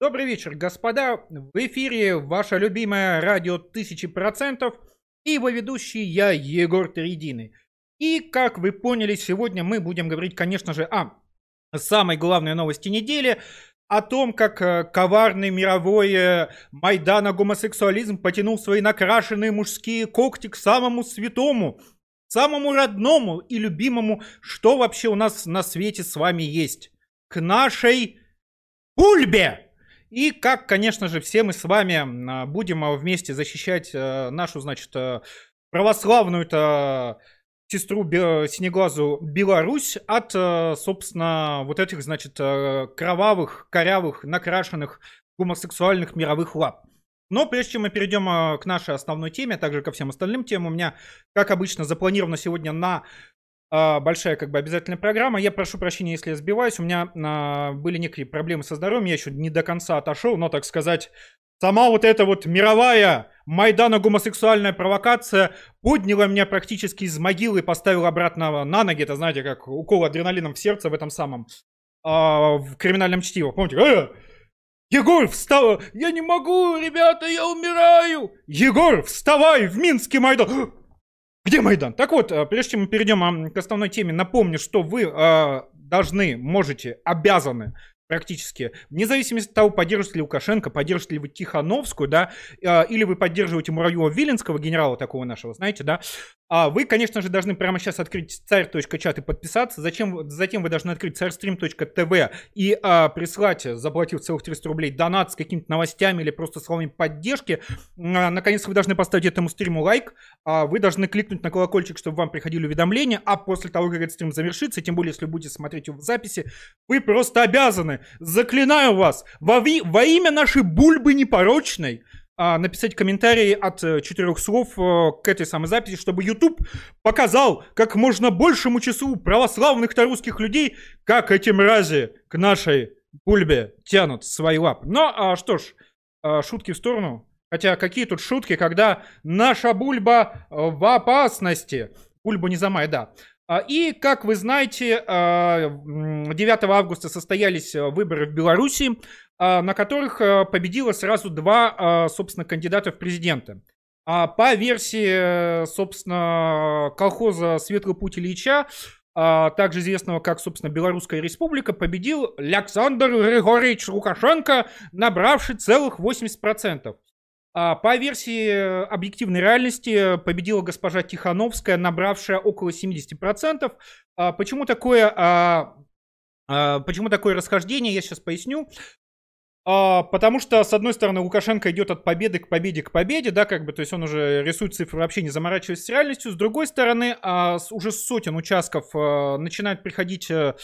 Добрый вечер, господа. В эфире ваше любимое радио «Тысячи процентов» и его ведущий я, Егор Тередины. И, как вы поняли, сегодня мы будем говорить, конечно же, о самой главной новости недели, о том, как э, коварный мировой э, Майдана гомосексуализм потянул свои накрашенные мужские когти к самому святому, самому родному и любимому, что вообще у нас на свете с вами есть. К нашей Бульбе! И как, конечно же, все мы с вами а, будем а, вместе защищать э, нашу, значит, э, православную-то сестру синеглазу Беларусь от, э, собственно, вот этих, значит, кровавых, корявых, накрашенных гомосексуальных мировых лап. Но прежде чем мы перейдем к нашей основной теме, а также ко всем остальным темам, у меня, как обычно, запланировано сегодня на большая как бы обязательная программа. Я прошу прощения, если я сбиваюсь. У меня а, были некие проблемы со здоровьем. Я еще не до конца отошел, но, так сказать, сама вот эта вот мировая Майдана-гомосексуальная провокация подняла меня практически из могилы и поставила обратно на ноги. Это, знаете, как укол адреналином в сердце в этом самом а, в криминальном чтиво. Помните? Э! Егор, вставай! Я не могу, ребята, я умираю! Егор, вставай! В Минске Майдан! Где Майдан? Так вот, э, прежде чем мы перейдем к основной теме, напомню, что вы э, должны, можете, обязаны практически, вне зависимости от того, поддерживаете ли Лукашенко, поддерживаете ли вы Тихановскую, да, э, или вы поддерживаете Муравьева-Виленского, генерала такого нашего, знаете, да, а вы, конечно же, должны прямо сейчас открыть царь.чат и подписаться. Зачем, затем вы должны открыть царьстрим.тв и а, прислать, заплатив целых 300 рублей, донат с какими-то новостями или просто словами поддержки. А, наконец, вы должны поставить этому стриму лайк. А, вы должны кликнуть на колокольчик, чтобы вам приходили уведомления. А после того, как этот стрим завершится, тем более, если вы будете смотреть его в записи, вы просто обязаны, заклинаю вас, во, ви, во имя нашей бульбы непорочной, написать комментарии от э, четырех слов э, к этой самой записи, чтобы YouTube показал как можно большему числу православных-то русских людей, как эти мрази к нашей бульбе тянут свои лапы. Но, а, что ж, а, шутки в сторону. Хотя какие тут шутки, когда наша бульба э, в опасности. Бульба не замай, да. А, и, как вы знаете, 9 а, августа состоялись выборы в Беларуси, а, на которых э, победило сразу два, собственно, кандидата в президенты. По версии, собственно, колхоза «Светлый путь Ильича», также известного как, собственно, Белорусская республика, победил Александр Григорьевич Лукашенко, набравший целых 80%. А, по версии объективной реальности победила госпожа Тихановская, набравшая около 70%. А, почему такое, а, почему такое расхождение, я сейчас поясню. Потому что, с одной стороны, Лукашенко идет от победы к победе к победе, да, как бы, то есть он уже рисует цифры, вообще не заморачиваясь с реальностью. С другой стороны, уже с сотен участков начинают приходить э,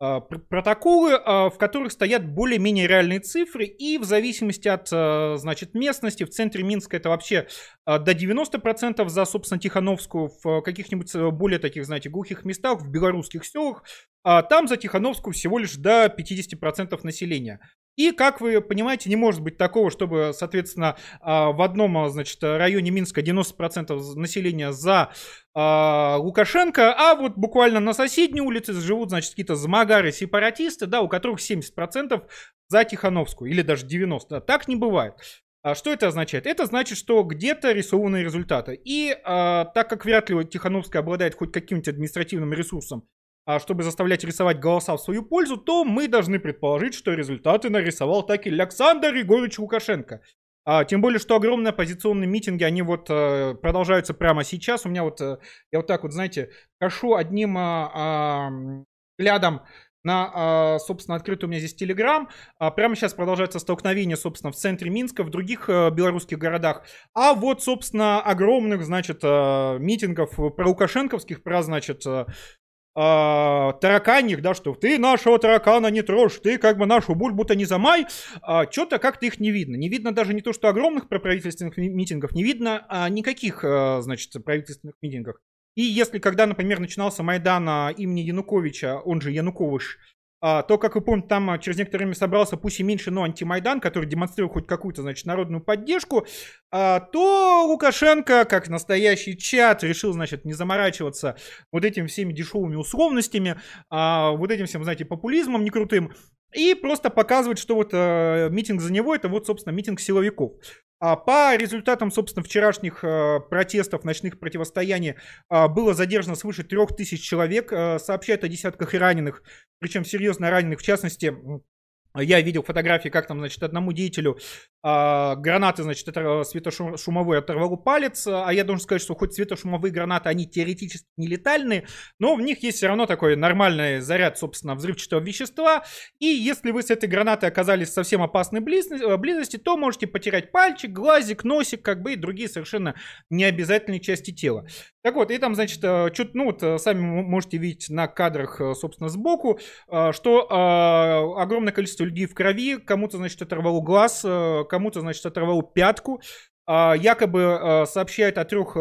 а, протоколы, а, в которых стоят более-менее реальные цифры, и в зависимости от, а, значит, местности, в центре Минска это вообще до 90% за, собственно, Тихановскую, в каких-нибудь э, более таких, знаете, глухих местах, в белорусских селах, там за Тихановскую всего лишь до 50% населения. И, как вы понимаете, не может быть такого, чтобы, соответственно, а, в одном, значит, районе Минска 90% населения за а, Лукашенко, а вот буквально на соседней улице живут, значит, какие-то замагары, сепаратисты, да, у которых 70% за Тихановскую, или даже 90%. Так не бывает. А что это означает? Это значит, что где-то рисованные результаты. И а, так как вряд ли Тихановская обладает хоть каким-то административным ресурсом, а чтобы заставлять рисовать голоса в свою пользу, то мы должны предположить, что результаты нарисовал так и Александр Егорович Лукашенко. А, тем более, что огромные оппозиционные митинги, они вот э, продолжаются прямо сейчас. У меня вот, э, я вот так вот, знаете, кашу одним э, взглядом на, э, собственно, открытый у меня здесь Телеграм. А прямо сейчас продолжается столкновение, собственно, в центре Минска, в других э, белорусских городах. А вот, собственно, огромных, значит, э, митингов про Лукашенковских, про, значит, э, э, тараканьих, да, что ты нашего таракана не трожь, ты как бы нашу бульбу-то не замай, а, что-то как-то их не видно. Не видно даже не то, что огромных проправительственных митингов, не видно а, никаких, а, значит, правительственных митингов. И если, когда, например, начинался Майдан а, имени Януковича, он же Янукович, а, то, как вы помните, там а, через некоторое время собрался, пусть и меньше, но антимайдан, который демонстрировал хоть какую-то, значит, народную поддержку, а, то Лукашенко, как настоящий чат, решил, значит, не заморачиваться вот этими всеми дешевыми условностями, вот этим всем, знаете, популизмом некрутым, и просто показывает, что вот э, митинг за него это вот, собственно, митинг силовиков. А по результатам, собственно, вчерашних э, протестов, ночных противостояний э, было задержано свыше трех тысяч человек. Э, сообщают о десятках раненых, причем серьезно раненых. В частности, я видел фотографии, как там, значит, одному деятелю а, гранаты, значит, это светошумовой оторвало палец, а я должен сказать, что хоть светошумовые гранаты, они теоретически не летальные, но в них есть все равно такой нормальный заряд, собственно, взрывчатого вещества, и если вы с этой гранатой оказались в совсем опасной э, близости, то можете потерять пальчик, глазик, носик, как бы и другие совершенно необязательные части тела. Так вот, и там, значит, э, чуть, ну вот, э, сами можете видеть на кадрах, собственно, сбоку, что огромное количество людей в крови, кому-то, значит, оторвало глаз, кому-то, значит, оторвало пятку. Якобы сообщает о трех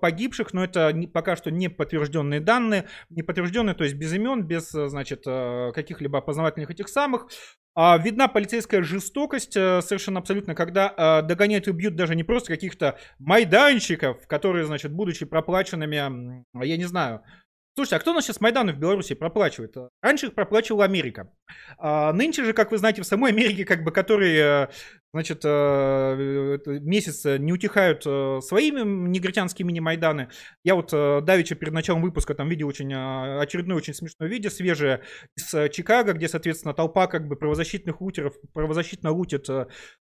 погибших, но это пока что не подтвержденные данные, не подтвержденные, то есть без имен, без, значит, каких-либо опознавательных этих самых. Видна полицейская жестокость совершенно абсолютно, когда догоняют и бьют даже не просто каких-то майданщиков, которые, значит, будучи проплаченными, я не знаю, Слушайте, а кто у нас сейчас Майданы в Беларуси проплачивает? Раньше их проплачивала Америка. А нынче же, как вы знаете, в самой Америке, как бы, которые значит, э, месяц не утихают э, своими негритянские мини-майданы. Я вот э, давеча перед началом выпуска там видел очень очередное очень смешное видео, свежее из Чикаго, где, соответственно, толпа как бы правозащитных лутеров правозащитно лутит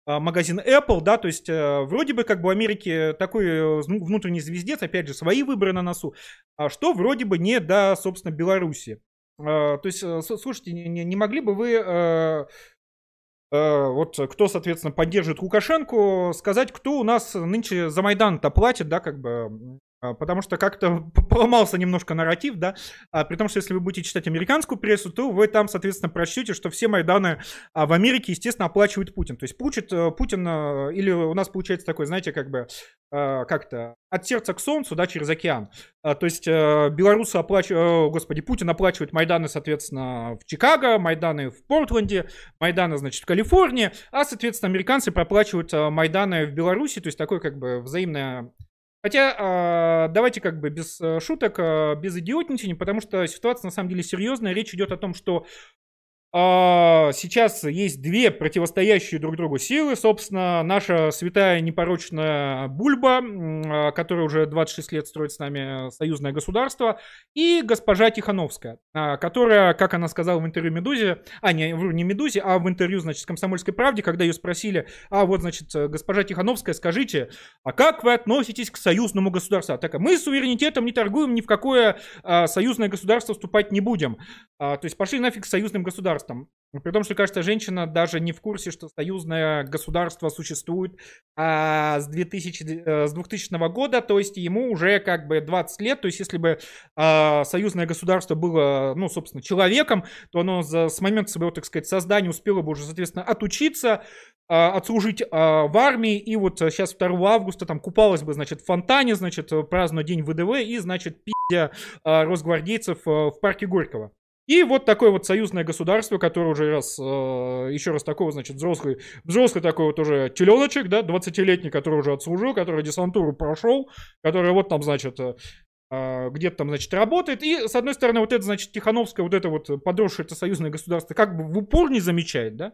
магазин Apple, да, то есть вроде бы как бы в Америке такой внутренний звездец, опять же, свои выборы на носу, а что вроде бы не до, собственно, Беларуси. То есть, слушайте, не, могли бы вы вот кто, соответственно, поддерживает Лукашенко, сказать, кто у нас нынче за Майдан-то платит, да, как бы потому что как-то поломался немножко нарратив, да, а, при том, что если вы будете читать американскую прессу, то вы там, соответственно, прочтете, что все Майданы а, в Америке, естественно, оплачивает Путин. То есть Путин, э, Путин э, или у нас получается такой, знаете, как бы, э, как-то от сердца к солнцу, да, через океан. То есть белорусы оплачивают, господи, Путин оплачивает Майданы, соответственно, в Чикаго, Майданы в Портленде, Майданы, значит, в Калифорнии, а, соответственно, американцы проплачивают Майданы в Беларуси, то есть такое как бы взаимное Хотя, а, давайте как бы без э, шуток, а, без идиотничания, потому что ситуация на самом деле серьезная. Речь идет о том, что сейчас есть две противостоящие друг другу силы. Собственно, наша святая непорочная Бульба, а, которая уже 26 лет строит с нами союзное государство, и госпожа Тихановская, а, которая, как она сказала в интервью Медузе, а не, не Медузе, а в интервью, значит, Комсомольской правде, когда ее спросили, а вот, значит, госпожа Тихановская, скажите, а как вы относитесь к союзному государству? Так, мы суверенитетом не торгуем, ни в какое союзное государство вступать не будем. То есть пошли нафиг с союзным государством государством. При том, что, кажется, женщина даже не в курсе, что союзное государство существует а, с, 2000, э, с 2000 года, то есть ему уже как бы 20 лет, то есть если бы а, союзное государство было, ну, собственно, человеком, то оно за, с момента своего, так сказать, создания успело бы уже, соответственно, отучиться, а, отслужить а, в армии, и вот сейчас 2 августа там купалась бы, значит, в фонтане, значит, празднуя день ВДВ, и, значит, пиздя а, росгвардейцев а, в парке Горького. И вот такое вот союзное государство, которое уже раз, э, еще раз такого, значит, взрослый, взрослый такой вот уже теленочек, да, 20-летний, который уже отслужил, который десантуру прошел, который вот там, значит, э, э, где-то там, значит, работает. И, с одной стороны, вот это, значит, Тихановское, вот это вот подросшее это союзное государство как бы в упор не замечает, да,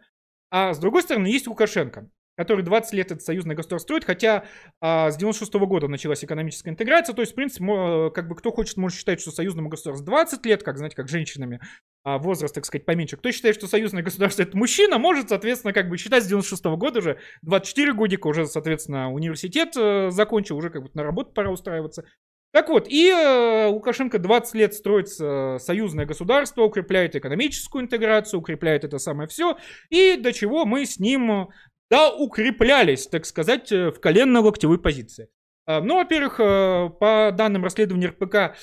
а с другой стороны, есть Лукашенко который 20 лет это союзное государство строит, хотя а, с 96 -го года началась экономическая интеграция, то есть, в принципе, как бы кто хочет, может считать, что союзному государству 20 лет, как, знаете, как женщинами, а, возраст, так сказать, поменьше. Кто считает, что союзное государство это мужчина, может, соответственно, как бы считать с 96 -го года уже 24 годика, уже, соответственно, университет э, закончил, уже как бы на работу пора устраиваться. Так вот, и э, Лукашенко 20 лет строит э, союзное государство, укрепляет экономическую интеграцию, укрепляет это самое все, и до чего мы с ним да, укреплялись, так сказать, э, в коленно-локтевой позиции. А, ну, во-первых, э, по данным расследования РПК,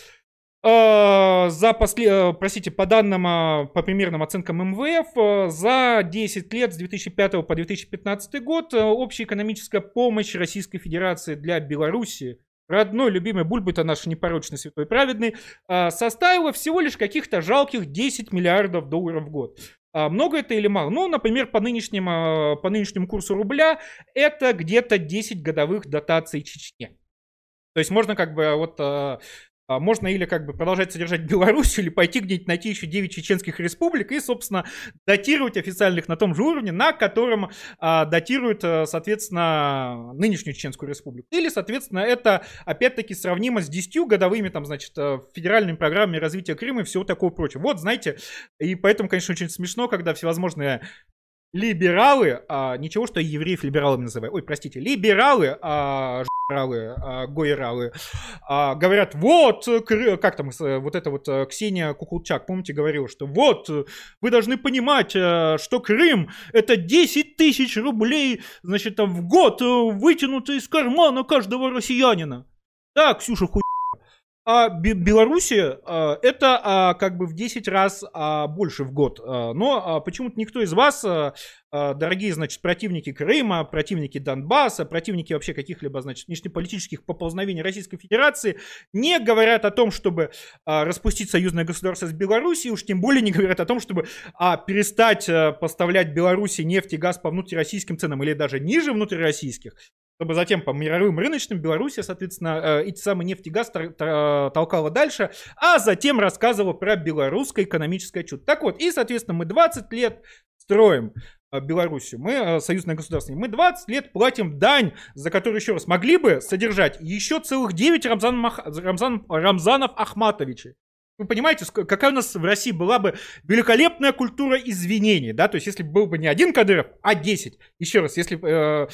э, за после, простите, по данным, по примерным оценкам МВФ, за 10 лет с 2005 по 2015 год общая экономическая помощь Российской Федерации для Беларуси, родной, любимый Бульбы-то наш непорочный, святой, праведный, составила всего лишь каких-то жалких 10 миллиардов долларов в год. А много это или мало? Ну, например, по, нынешним, а, по нынешнему курсу рубля это где-то 10 годовых дотаций Чечне. То есть можно как бы вот а, можно или как бы продолжать содержать Беларусь, или пойти где-нибудь найти еще 9 чеченских республик и, собственно, датировать официальных на том же уровне, на котором а, датируют, э, соответственно, нынешнюю Чеченскую республику. Или, соответственно, это, опять-таки, сравнимо с 10 годовыми, там, значит, э, федеральными программами развития Крыма и всего такого прочего. Вот, знаете, и поэтому, конечно, очень смешно, когда всевозможные либералы, а, ничего, что евреев либералами называют, ой, простите, либералы, а, жралы, а, гойралы, а, говорят, вот, как там, вот это вот э, Ксения Кукулчак, помните, говорила, что вот, вы должны понимать, э, что Крым это 10 тысяч рублей, значит, там, в год э, вытянуто из кармана каждого россиянина. Да, Ксюша, хуй а Беларуси а, это а, как бы в 10 раз а, больше в год. А, но а, почему-то никто из вас, а, дорогие, значит, противники Крыма, противники Донбасса, противники вообще каких-либо, значит, внешнеполитических поползновений Российской Федерации, не говорят о том, чтобы а, распустить союзное государство с Белоруссией, уж тем более не говорят о том, чтобы а, перестать а, поставлять Беларуси нефть и газ по внутрироссийским ценам или даже ниже внутрироссийских чтобы затем по мировым рыночным Беларусь, соответственно, эти самые нефть и газ толкала дальше, а затем рассказывала про белорусское экономическое чудо. Так вот, и, соответственно, мы 20 лет строим э, Белоруссию, мы э, союзное государство, мы 20 лет платим дань, за которую, еще раз, могли бы содержать еще целых 9 Рамзан Мах... Рамзан... Рамзанов Ахматовичей. Вы понимаете, какая у нас в России была бы великолепная культура извинений, да, то есть если бы был бы не один Кадыров, а 10. Еще раз, если э,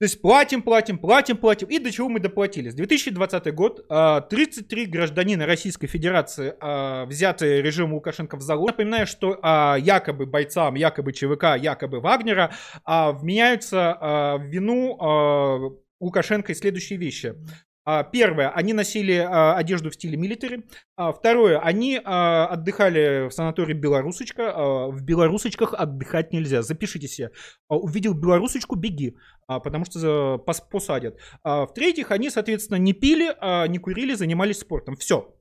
то есть платим, платим, платим, платим. И до чего мы доплатили? С 2020 год 33 а, гражданина Российской Федерации, а, взятые режимом Лукашенко в залог. Напоминаю, что а, якобы бойцам, якобы ЧВК, якобы Вагнера вменяются в вину Лукашенко и следующие вещи. А, первое, они носили а, одежду в стиле милитари. А, второе, они отдыхали в санатории Белорусочка. В Белорусочках отдыхать нельзя. Запишите себе. Увидел Белорусочку, беги, потому что посадят. В-третьих, они, соответственно, не пили, не курили, занимались спортом. Все.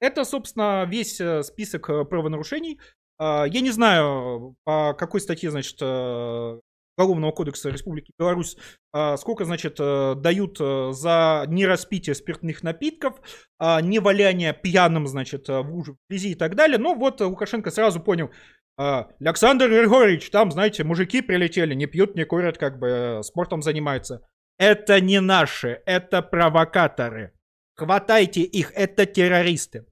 Это, собственно, весь э, список э, правонарушений. Я не знаю, по какой статье, значит, э, Уголовного кодекса Республики Беларусь, а, сколько, значит, э, дают э, за нераспитие спиртных напитков, а, не валяние пьяным, значит, луже в грязи и так далее. Но вот Лукашенко сразу понял, а, Александр Григорьевич, там, знаете, мужики прилетели, не пьют, не курят, как бы э, спортом занимаются. Это не наши, это провокаторы. Хватайте их, это террористы.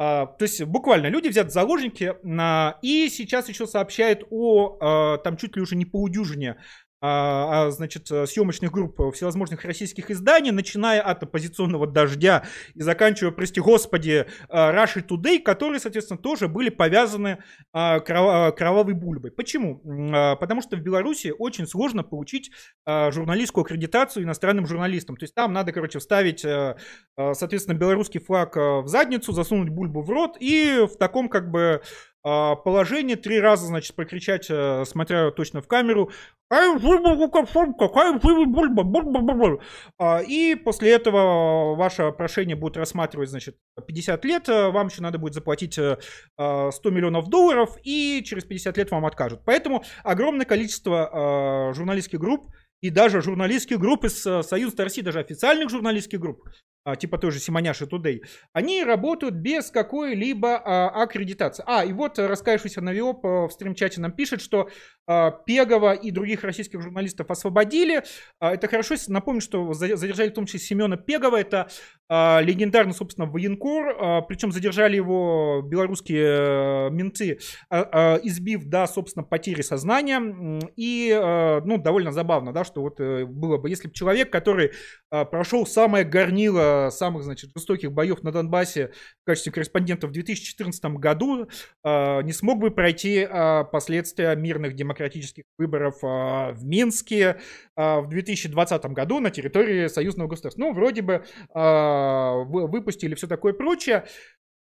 А, то есть буквально люди взят в заложники, и сейчас еще сообщают о, а, там чуть ли уже не полудюжине а, а, значит, э, съемочных групп всевозможных российских изданий, начиная от оппозиционного «Дождя» и заканчивая, прости господи, Russia Today, которые, соответственно, тоже были повязаны кровавой бульбой. Почему? Потому что в Беларуси очень сложно получить журналистскую аккредитацию иностранным журналистам. То есть там надо, короче, вставить, э, соответственно, белорусский флаг э, в задницу, засунуть бульбу в рот и в таком, как бы, а, положение, три раза, значит, прокричать, э, смотря точно в камеру, а, и после этого ваше прошение будет рассматривать, значит, 50 лет, э, вам еще надо будет заплатить 100 э, миллионов долларов, и через 50 лет вам откажут. Поэтому огромное количество журналистских групп и даже журналистских групп из Союза России, даже официальных журналистских групп, а, типа той же Симоняши Today, они работают без какой-либо а, аккредитации. А, и вот раскаявшийся Навиоп э, в стримчате нам пишет, что а, Пегова и других российских журналистов освободили. А, это хорошо, напомню, что задержали в том числе Семена Пегова, это а, легендарный, собственно, военкор, а, причем задержали его белорусские а, менты, а, а, избив до, собственно, потери сознания. И, а, ну, довольно забавно, да, что вот э, было бы, если бы человек, который а, прошел самое горнило самых, значит, жестоких боев на Донбассе в качестве корреспондента в 2014 году э, не смог бы пройти э, последствия мирных демократических выборов э, в Минске в 2020 году на территории союзного государства. Ну, вроде бы выпустили все такое прочее.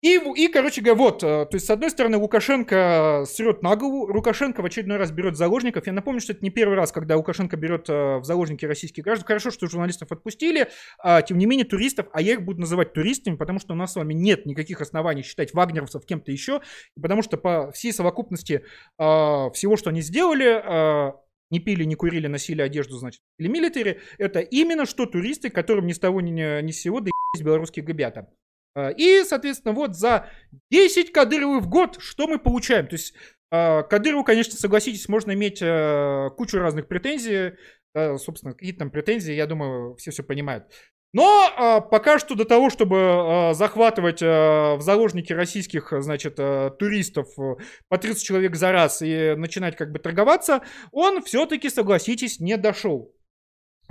И, и, короче говоря, вот, э, то есть, с одной стороны, Лукашенко срет на голову, Лукашенко в очередной раз берет заложников. Я напомню, что это не первый раз, когда Лукашенко берет э, в заложники российских граждан. Хорошо, что журналистов отпустили, а, тем не менее, туристов, а я их буду называть туристами, потому что у нас с вами нет никаких оснований считать вагнеровцев кем-то еще, потому что по всей совокупности всего, что они сделали, не пили, не курили, носили одежду, значит, или милитари, это именно что туристы, которым ни с того ни, ни с сего да белорусские габята. А, и, соответственно, вот за 10 Кадыровых в год что мы получаем? То есть а, Кадырову, конечно, согласитесь, можно иметь э, кучу разных претензий. Собственно, какие-то там претензии, я думаю, все все понимают. Но а, пока что до того, чтобы а, захватывать а, в заложники российских, значит, а, туристов по 30 человек за раз и начинать как бы торговаться, он все-таки, согласитесь, не дошел.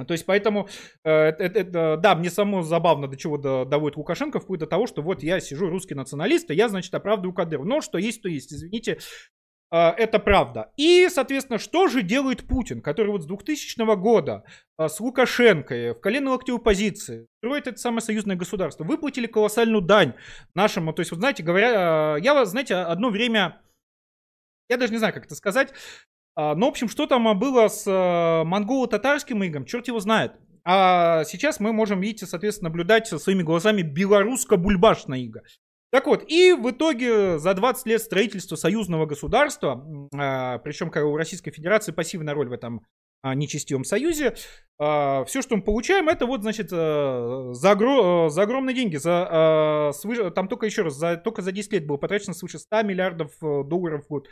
То есть, поэтому, э, это, это, да, мне само забавно, до чего до, доводит Лукашенко, вплоть до того, что вот я сижу русский националист, и я, значит, оправдываю Кадырова. Но что есть, то есть, извините, а, это правда. И, соответственно, что же делает Путин, который вот с 2000 года а, с Лукашенко в колено-локтевой позиции строит это самое союзное государство. Выплатили колоссальную дань нашему, то есть, вот знаете, говоря, а, я, знаете, одно время, я даже не знаю, как это сказать, но, в общем, что там было с монголо-татарским игом, черт его знает. А сейчас мы можем, видите, соответственно, наблюдать своими глазами белорусско-бульбашное иго. Так вот, и в итоге за 20 лет строительства союзного государства, а, причем как у Российской Федерации пассивная роль в этом а, нечестивом союзе, а, все, что мы получаем, это вот, значит, а, за, огр... за огромные деньги, за, а, свыше, там только еще раз, за, только за 10 лет было потрачено свыше 100 миллиардов э, долларов в год.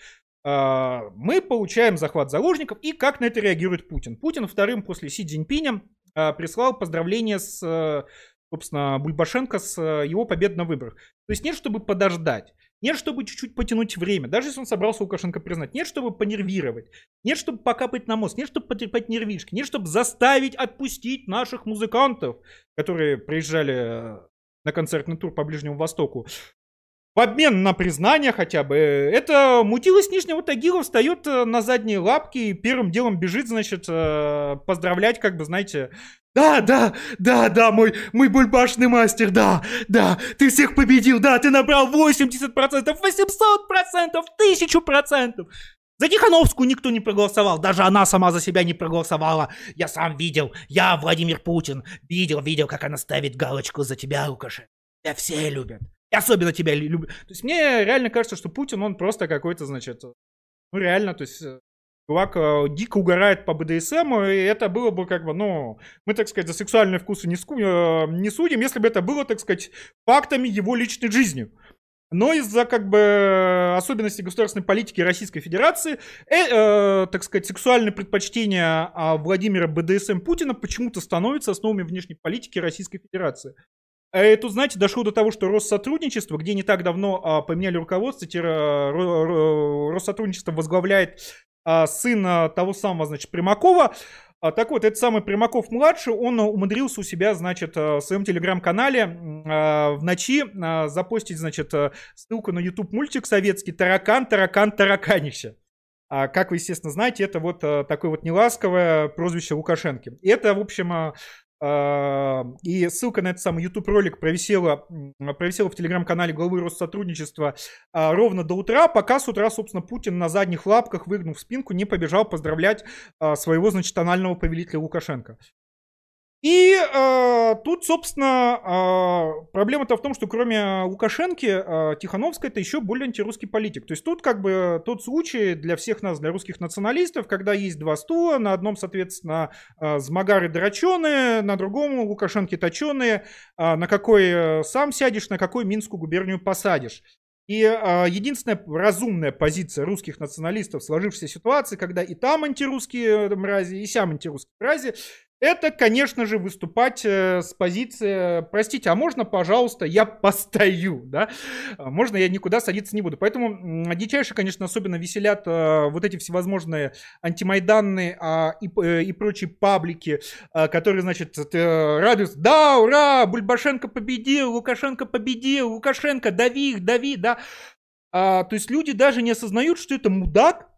А, мы получаем захват заложников, и как на это реагирует Путин? Путин вторым после Си Цзиньпиня а, прислал поздравления с э, собственно, Бульбашенко с э, его побед на выборах. То есть нет, чтобы подождать, нет, чтобы чуть-чуть потянуть время, даже если он собрался Лукашенко признать, нет, чтобы понервировать, нет, чтобы покапать на мозг, нет, чтобы потерпеть нервишки, нет, чтобы заставить отпустить наших музыкантов, которые приезжали на концертный тур по Ближнему Востоку, в обмен на признание хотя бы, это мутила с Нижнего Тагила встает э, на задние лапки и первым делом бежит, значит, поздравлять, как бы, знаете, да, да, да, да, мой, мой бульбашный мастер, да, да, ты всех победил, да, ты набрал 80%, 800%, 1000%. За Тихановскую никто не проголосовал, даже она сама за себя не проголосовала. Я сам видел, я, Владимир Путин, видел, видел, как она ставит галочку за тебя, Лукашенко. Тебя все любят. И особенно тебя любят. То есть мне реально кажется, что Путин, он просто какой-то, значит, ну реально, то есть Чувак э, дико угорает по БДСМ, и это было бы как бы, ну, мы, так сказать, за сексуальные вкусы не, ску, э, не судим, если бы это было, так сказать, фактами его личной жизни. Но из-за как бы особенностей государственной политики Российской Федерации, э, э, так сказать, сексуальные предпочтения э, Владимира БДСМ Путина почему-то становятся основами внешней политики Российской Федерации. И э, тут, знаете, дошло до того, что Россотрудничество, где не так давно а, поменяли руководство, Россотрудничество возглавляет а, сын того самого, значит, Примакова. А, так вот, этот самый Примаков-младший, он умудрился у себя, значит, в своем телеграм-канале в ночи запостить, значит, ссылку на YouTube мультик советский «Таракан, таракан, тараканище». А, как вы, естественно, знаете, это вот такое вот неласковое прозвище Лукашенки. И это, в общем, и ссылка на этот самый YouTube ролик провисела, провисела в телеграм-канале главы Россотрудничества а, ровно до утра, пока с утра, собственно, Путин на задних лапках, выгнув спинку, не побежал поздравлять а, своего, значит, тонального повелителя Лукашенко. И э, тут, собственно, э, проблема-то в том, что кроме Лукашенки, э, Тихановская это еще более антирусский политик. То есть тут как бы тот случай для всех нас, для русских националистов, когда есть два стула, на одном, соответственно, э, Змагары дроченые, на другом Лукашенки точеные, э, на какой сам сядешь, на какой Минскую губернию посадишь. И э, единственная разумная позиция русских националистов в сложившейся ситуации, когда и там антирусские мрази, и сям антирусские мрази, это, конечно же, выступать э, с позиции, простите, а можно, пожалуйста, я постою, да? А можно я никуда садиться не буду. Поэтому дичайше, конечно, особенно веселят э, вот эти всевозможные антимайданные а, и, э, и прочие паблики, а, которые, значит, радуются, да, ура, Бульбашенко победил, Лукашенко победил, Лукашенко, дави их, дави, да? То есть люди даже не осознают, что это мудак,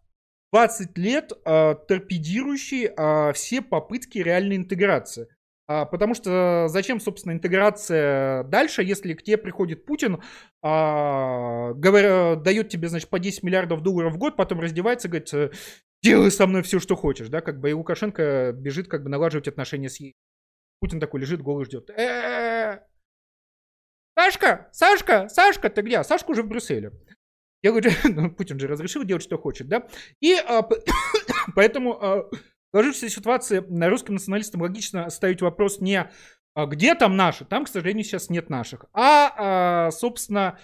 20 лет э, торпедирующий э, все попытки реальной интеграции. А, потому что зачем, собственно, интеграция дальше, если к тебе приходит Путин, а, говоря, дает тебе, значит, по 10 миллиардов долларов в год, потом раздевается, говорит, «Э, делай со мной все, что хочешь, да, как бы и Лукашенко бежит, как бы налаживать отношения с ей. Путин такой лежит, голый ждет. Сашка, Сашка, Сашка, ты где? Сашка уже в Брюсселе. Я говорю, ну, Путин же разрешил делать, что хочет, да? И а, поэтому а, в сложившейся ситуации русским националистам логично ставить вопрос не А где там наши? Там, к сожалению, сейчас нет наших. А, а собственно,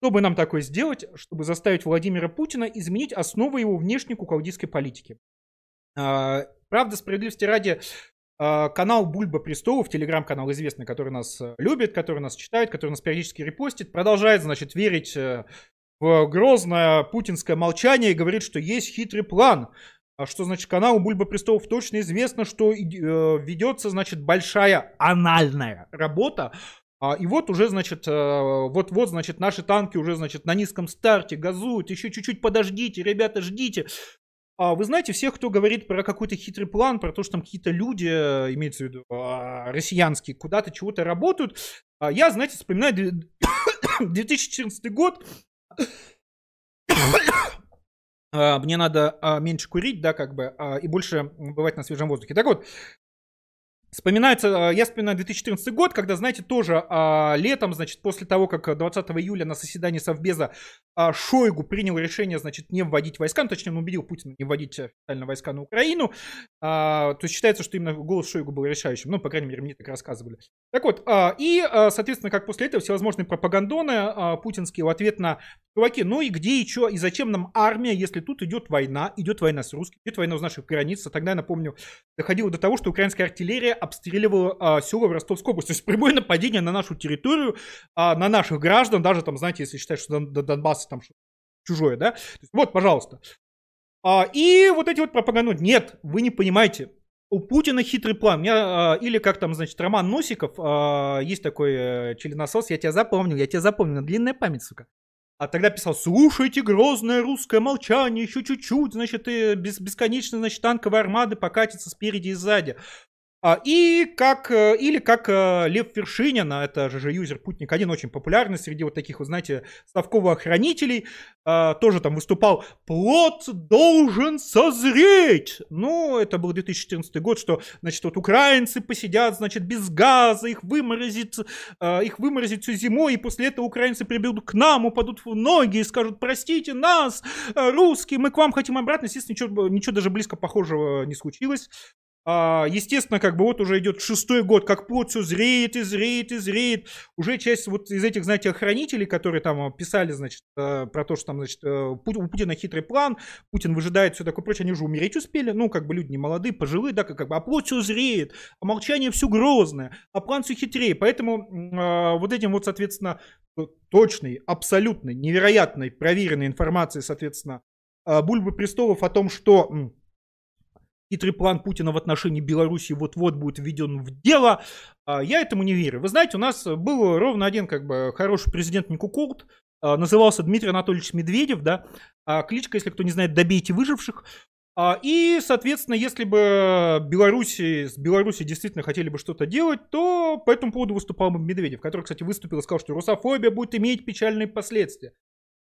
чтобы нам такое сделать, чтобы заставить Владимира Путина изменить основы его внешней куколдистской политики. А, правда, справедливости ради, а, канал Бульба Престолов, телеграм-канал известный, который нас э, любит, который нас читает, который нас периодически репостит, продолжает, значит, верить э, грозное путинское молчание и говорит, что есть хитрый план. А что значит каналу Бульба Престолов точно известно, что э, ведется, значит, большая анальная работа. А, и вот уже, значит, вот-вот, значит, наши танки уже, значит, на низком старте газуют. Еще чуть-чуть подождите, ребята, ждите. А вы знаете, всех, кто говорит про какой-то хитрый план, про то, что там какие-то люди, э, имеется в виду а, россиянские, куда-то чего-то работают, я, знаете, вспоминаю 2014 год. Мне надо меньше курить, да, как бы, и больше бывать на свежем воздухе. Так вот, Вспоминается, а, я вспоминаю 2014 год, когда, знаете, тоже а, летом, значит, после того, как 20 июля на заседании Совбеза а, Шойгу принял решение, значит, не вводить войска, ну, точнее, он убедил Путина не вводить официально войска на Украину, а, то есть считается, что именно голос Шойгу был решающим, ну, по крайней мере, мне так рассказывали. Так вот, а, и, а, соответственно, как после этого всевозможные пропагандоны а, путинские в ответ на чуваки, ну и где и что, и зачем нам армия, если тут идет война, идет война с русскими, идет война у наших границ, а тогда, я напомню, доходило до того, что украинская артиллерия обстреливала а, села в Ростовской области. То есть прямое нападение на нашу территорию, а, на наших граждан, даже там, знаете, если считать, что Дон, Донбасс там чужое, да? Есть, вот, пожалуйста. А, и вот эти вот пропаганды. Нет, вы не понимаете. У Путина хитрый план. Меня, а, или как там, значит, Роман Носиков, а, есть такой э, я тебя запомнил, я тебя запомнил, длинная память, сука. А тогда писал, слушайте, грозное русское молчание, еще чуть-чуть, значит, и бесконечно, значит, танковая армада покатится спереди и сзади. А, и как, э, или как э, Лев Вершинин, а это же юзер Путник один очень популярный среди вот таких, вы знаете, ставковых хранителей, а, тоже там выступал «Плод должен созреть!» Ну, это был 2014 год, что, значит, вот украинцы посидят, значит, без газа, их выморозит, их выморозит всю зимой, и после этого украинцы прибегут к нам, упадут в ноги и скажут «Простите нас, русские, мы к вам хотим обратно». Естественно, ничего, ничего даже близко похожего не случилось. А, естественно, как бы вот уже идет шестой год, как плод все зреет и зреет и зреет. Уже часть вот из этих, знаете, охранителей, которые там а, писали, значит, э, про то, что там, значит, э, у Путина хитрый план, Путин выжидает все такое прочее, они уже умереть успели, ну, как бы люди не молодые, пожилые, да, как бы, а плод все зреет, а молчание все грозное, а план все хитрее. Поэтому э, вот этим вот, соответственно, точной, абсолютной, невероятной, проверенной информации, соответственно, Бульбы Престолов о том, что хитрый план Путина в отношении Беларуси вот-вот будет введен в дело. А, я этому не верю. Вы знаете, у нас был ровно один как бы хороший президент Никуколт, а, назывался Дмитрий Анатольевич Медведев, да, а, кличка, если кто не знает, «Добейте выживших». И, соответственно, если бы Беларуси, с Беларуси действительно хотели бы что-то делать, то по этому поводу выступал бы Медведев, который, кстати, выступил и сказал, что русофобия будет иметь печальные последствия.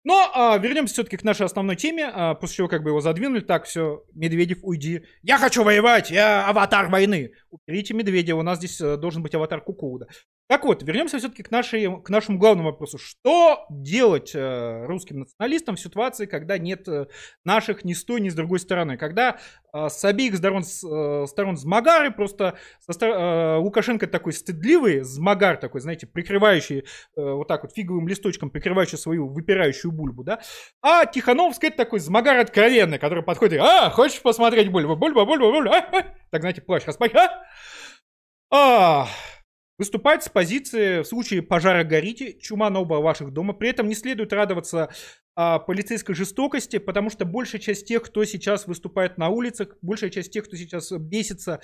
Но а, вернемся все-таки к нашей основной теме, а, после чего как бы его задвинули. Так, все, Медведев, уйди. Я хочу воевать, я аватар войны. Уберите Медведева, у нас здесь а, должен быть аватар Кукуда. Так вот, вернемся все-таки к, нашей, к нашему главному вопросу. Что делать э, русским националистам в ситуации, когда нет э, наших ни с той, ни с другой стороны? Когда э, с обеих сторон, э, сторон змагары, просто со, э, Лукашенко такой стыдливый, змагар такой, знаете, прикрывающий э, вот так вот фиговым листочком, прикрывающий свою выпирающую бульбу, да? А Тихановский это такой змагар откровенный, который подходит и а, хочешь посмотреть бульбу? Бульба, бульба, бульба, а, а. Так, знаете, плащ распах, а? А, Выступать с позиции в случае пожара горите, чума на оба ваших дома. При этом не следует радоваться а, полицейской жестокости, потому что большая часть тех, кто сейчас выступает на улицах, большая часть тех, кто сейчас бесится,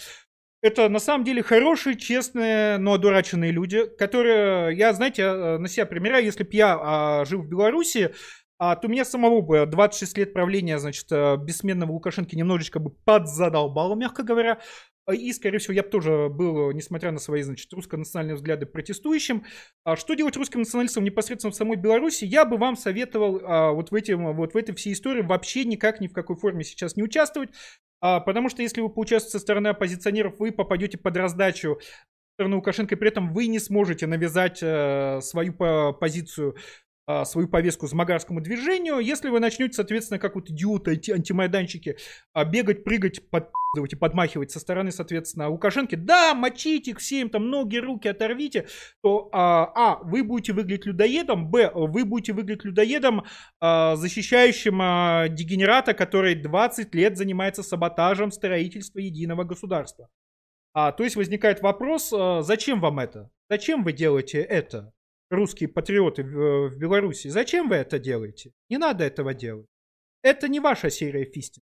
это на самом деле хорошие, честные, но одураченные люди, которые, я, знаете, э, на себя примеряю, если бы я а, жил в Беларуси, а, то меня самого бы 26 лет правления, значит, э, бессменного Лукашенко немножечко бы подзадолбало, мягко говоря. А, и, скорее всего, я бы тоже был, несмотря на свои, значит, русско-национальные взгляды, протестующим. А что делать русским националистам непосредственно в самой Беларуси? Я бы вам советовал а, вот, в этим, вот в этой всей истории вообще никак ни в какой форме сейчас не участвовать. А, потому что если вы поучаствуете со стороны оппозиционеров, вы попадете под раздачу стороны Лукашенко, и при этом вы не сможете навязать а, свою позицию а, свою повестку замагарскому движению. Если вы начнете, соответственно, как вот идиоты, анти антимайданчики, а, бегать, прыгать, подпадывать и подмахивать со стороны, соответственно, Лукашенко, да, мочите их всем, там ноги, руки оторвите, то, а, а, вы будете выглядеть людоедом, б, вы будете выглядеть людоедом, а, защищающим а, дегенерата, который 20 лет занимается саботажем строительства единого государства. А, то есть возникает вопрос, а, зачем вам это? Зачем вы делаете это? Русские патриоты в, в Беларуси, зачем вы это делаете? Не надо этого делать. Это не ваша серия фистинг.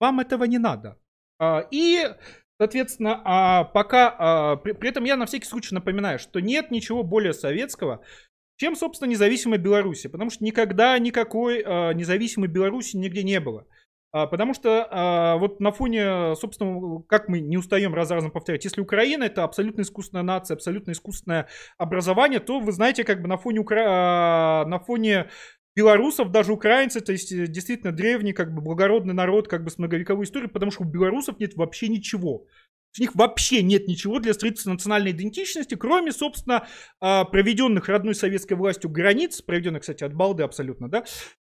Вам этого не надо. А, и, соответственно, а, пока... А, при, при этом я на всякий случай напоминаю, что нет ничего более советского, чем, собственно, независимая Беларусь. Потому что никогда никакой а, независимой Беларуси нигде не было. А, потому что а, вот на фоне, собственно, как мы не устаем раз за разом повторять, если Украина это абсолютно искусственная нация, абсолютно искусственное образование, то вы знаете, как бы на фоне, Укра... А, на фоне белорусов, даже украинцы, то есть э, действительно древний, как бы благородный народ, как бы с многовековой историей, потому что у белорусов нет вообще ничего. У них вообще нет ничего для строительства национальной идентичности, кроме, собственно, проведенных родной советской властью границ, проведенных, кстати, от балды абсолютно, да,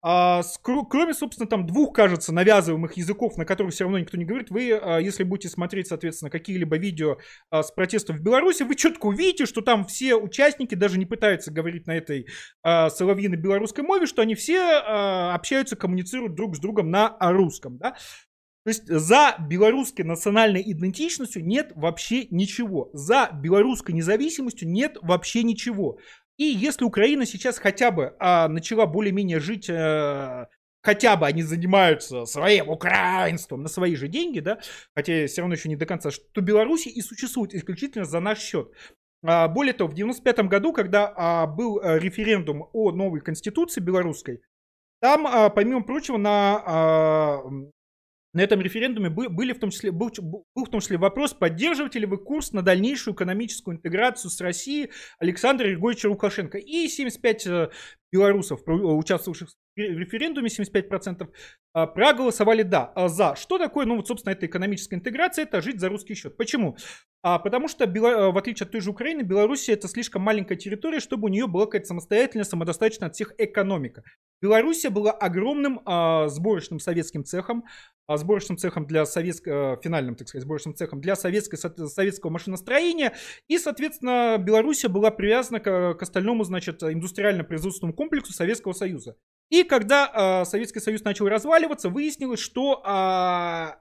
а, кроме, собственно, там двух, кажется, навязываемых языков, на которых все равно никто не говорит, вы, а, если будете смотреть, соответственно, какие-либо видео а, с протестов в Беларуси, вы четко увидите, что там все участники даже не пытаются говорить на этой а, соловьиной белорусской мове, что они все а, общаются, коммуницируют друг с другом на русском, да. То есть за белорусской национальной идентичностью нет вообще ничего. За белорусской независимостью нет вообще ничего. И если Украина сейчас хотя бы а, начала более-менее жить, а, хотя бы они занимаются своим украинством на свои же деньги, да, хотя все равно еще не до конца, что Беларуси и существует исключительно за наш счет. А, более того, в 95 году, когда а, был э, референдум о новой конституции белорусской, там, а, помимо прочего, на а, на этом референдуме были в том числе, был, был в том числе вопрос, поддерживаете ли вы курс на дальнейшую экономическую интеграцию с Россией Александра Григорьевича Лукашенко. И 75 э, белорусов, участвовавших референдуме, 75% а, проголосовали да, а, за. Что такое, ну вот, собственно, эта экономическая интеграция? Это жить за русский счет. Почему? А, потому что, в отличие от той же Украины, Беларусь это слишком маленькая территория, чтобы у нее была какая-то самостоятельная, самодостаточная от всех экономика. Белоруссия была огромным а, сборочным советским цехом, а, сборочным цехом для советского, э, финальным, так сказать, сборочным цехом для советской, советского машиностроения. И, соответственно, Белоруссия была привязана к, к остальному, значит, индустриально-производственному комплексу Советского Союза. И когда э, Советский Союз начал разваливаться, выяснилось, что э,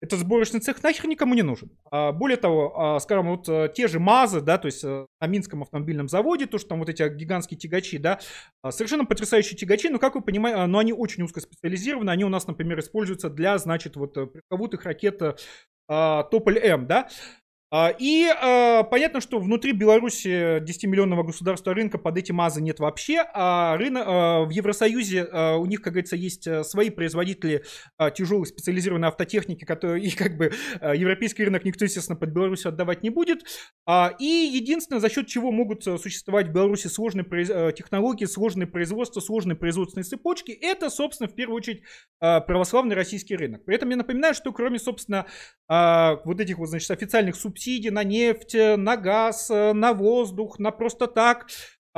этот сборочный цех нахер никому не нужен. А, более того, а, скажем, вот а, те же МАЗы, да, то есть а, на Минском автомобильном заводе, то, что там вот эти гигантские тягачи, да, а, совершенно потрясающие тягачи, но, как вы понимаете, но они очень узкоспециализированы, они у нас, например, используются для, значит, вот пресловутых ракет а, Тополь-М, да, а, и э, понятно, что внутри Беларуси 10-миллионного государства рынка под эти МАЗы нет вообще, а рынок, э, в Евросоюзе у них, как говорится, есть свои производители тяжелой специализированной автотехники, которые, и как бы европейский рынок никто, естественно, под Беларусью отдавать не будет. А, и единственное, за счет чего могут существовать в Беларуси сложные технологии, сложные производства, сложные производственные цепочки, это, собственно, в первую очередь православный российский рынок. При этом я напоминаю, что кроме, собственно, вот этих вот, значит, официальных субсидий, субсидий на нефть, на газ, на воздух, на просто так.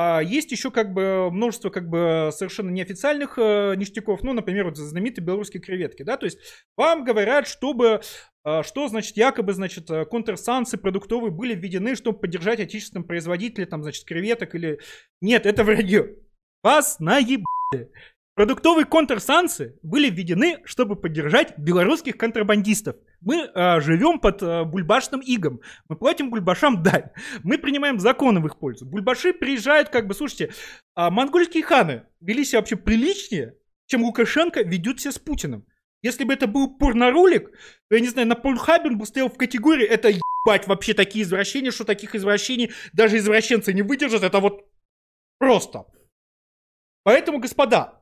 А есть еще как бы множество как бы совершенно неофициальных э, ништяков, ну, например, вот знаменитые белорусские креветки, да, то есть вам говорят, чтобы, э, что, значит, якобы, значит, контрсанкции продуктовые были введены, чтобы поддержать отечественных производителей, там, значит, креветок или... Нет, это вранье. Вас наебали. Продуктовые контрсанкции были введены, чтобы поддержать белорусских контрабандистов. Мы э, живем под э, бульбашным игом. Мы платим бульбашам дань. Мы принимаем законы в их пользу. Бульбаши приезжают, как бы, слушайте, э, монгольские ханы вели себя вообще приличнее, чем Лукашенко ведет себя с Путиным. Если бы это был порноролик, то, я не знаю, на Порнхабе бы стоял в категории «это ебать вообще такие извращения, что таких извращений даже извращенцы не выдержат». Это вот просто. Поэтому, господа,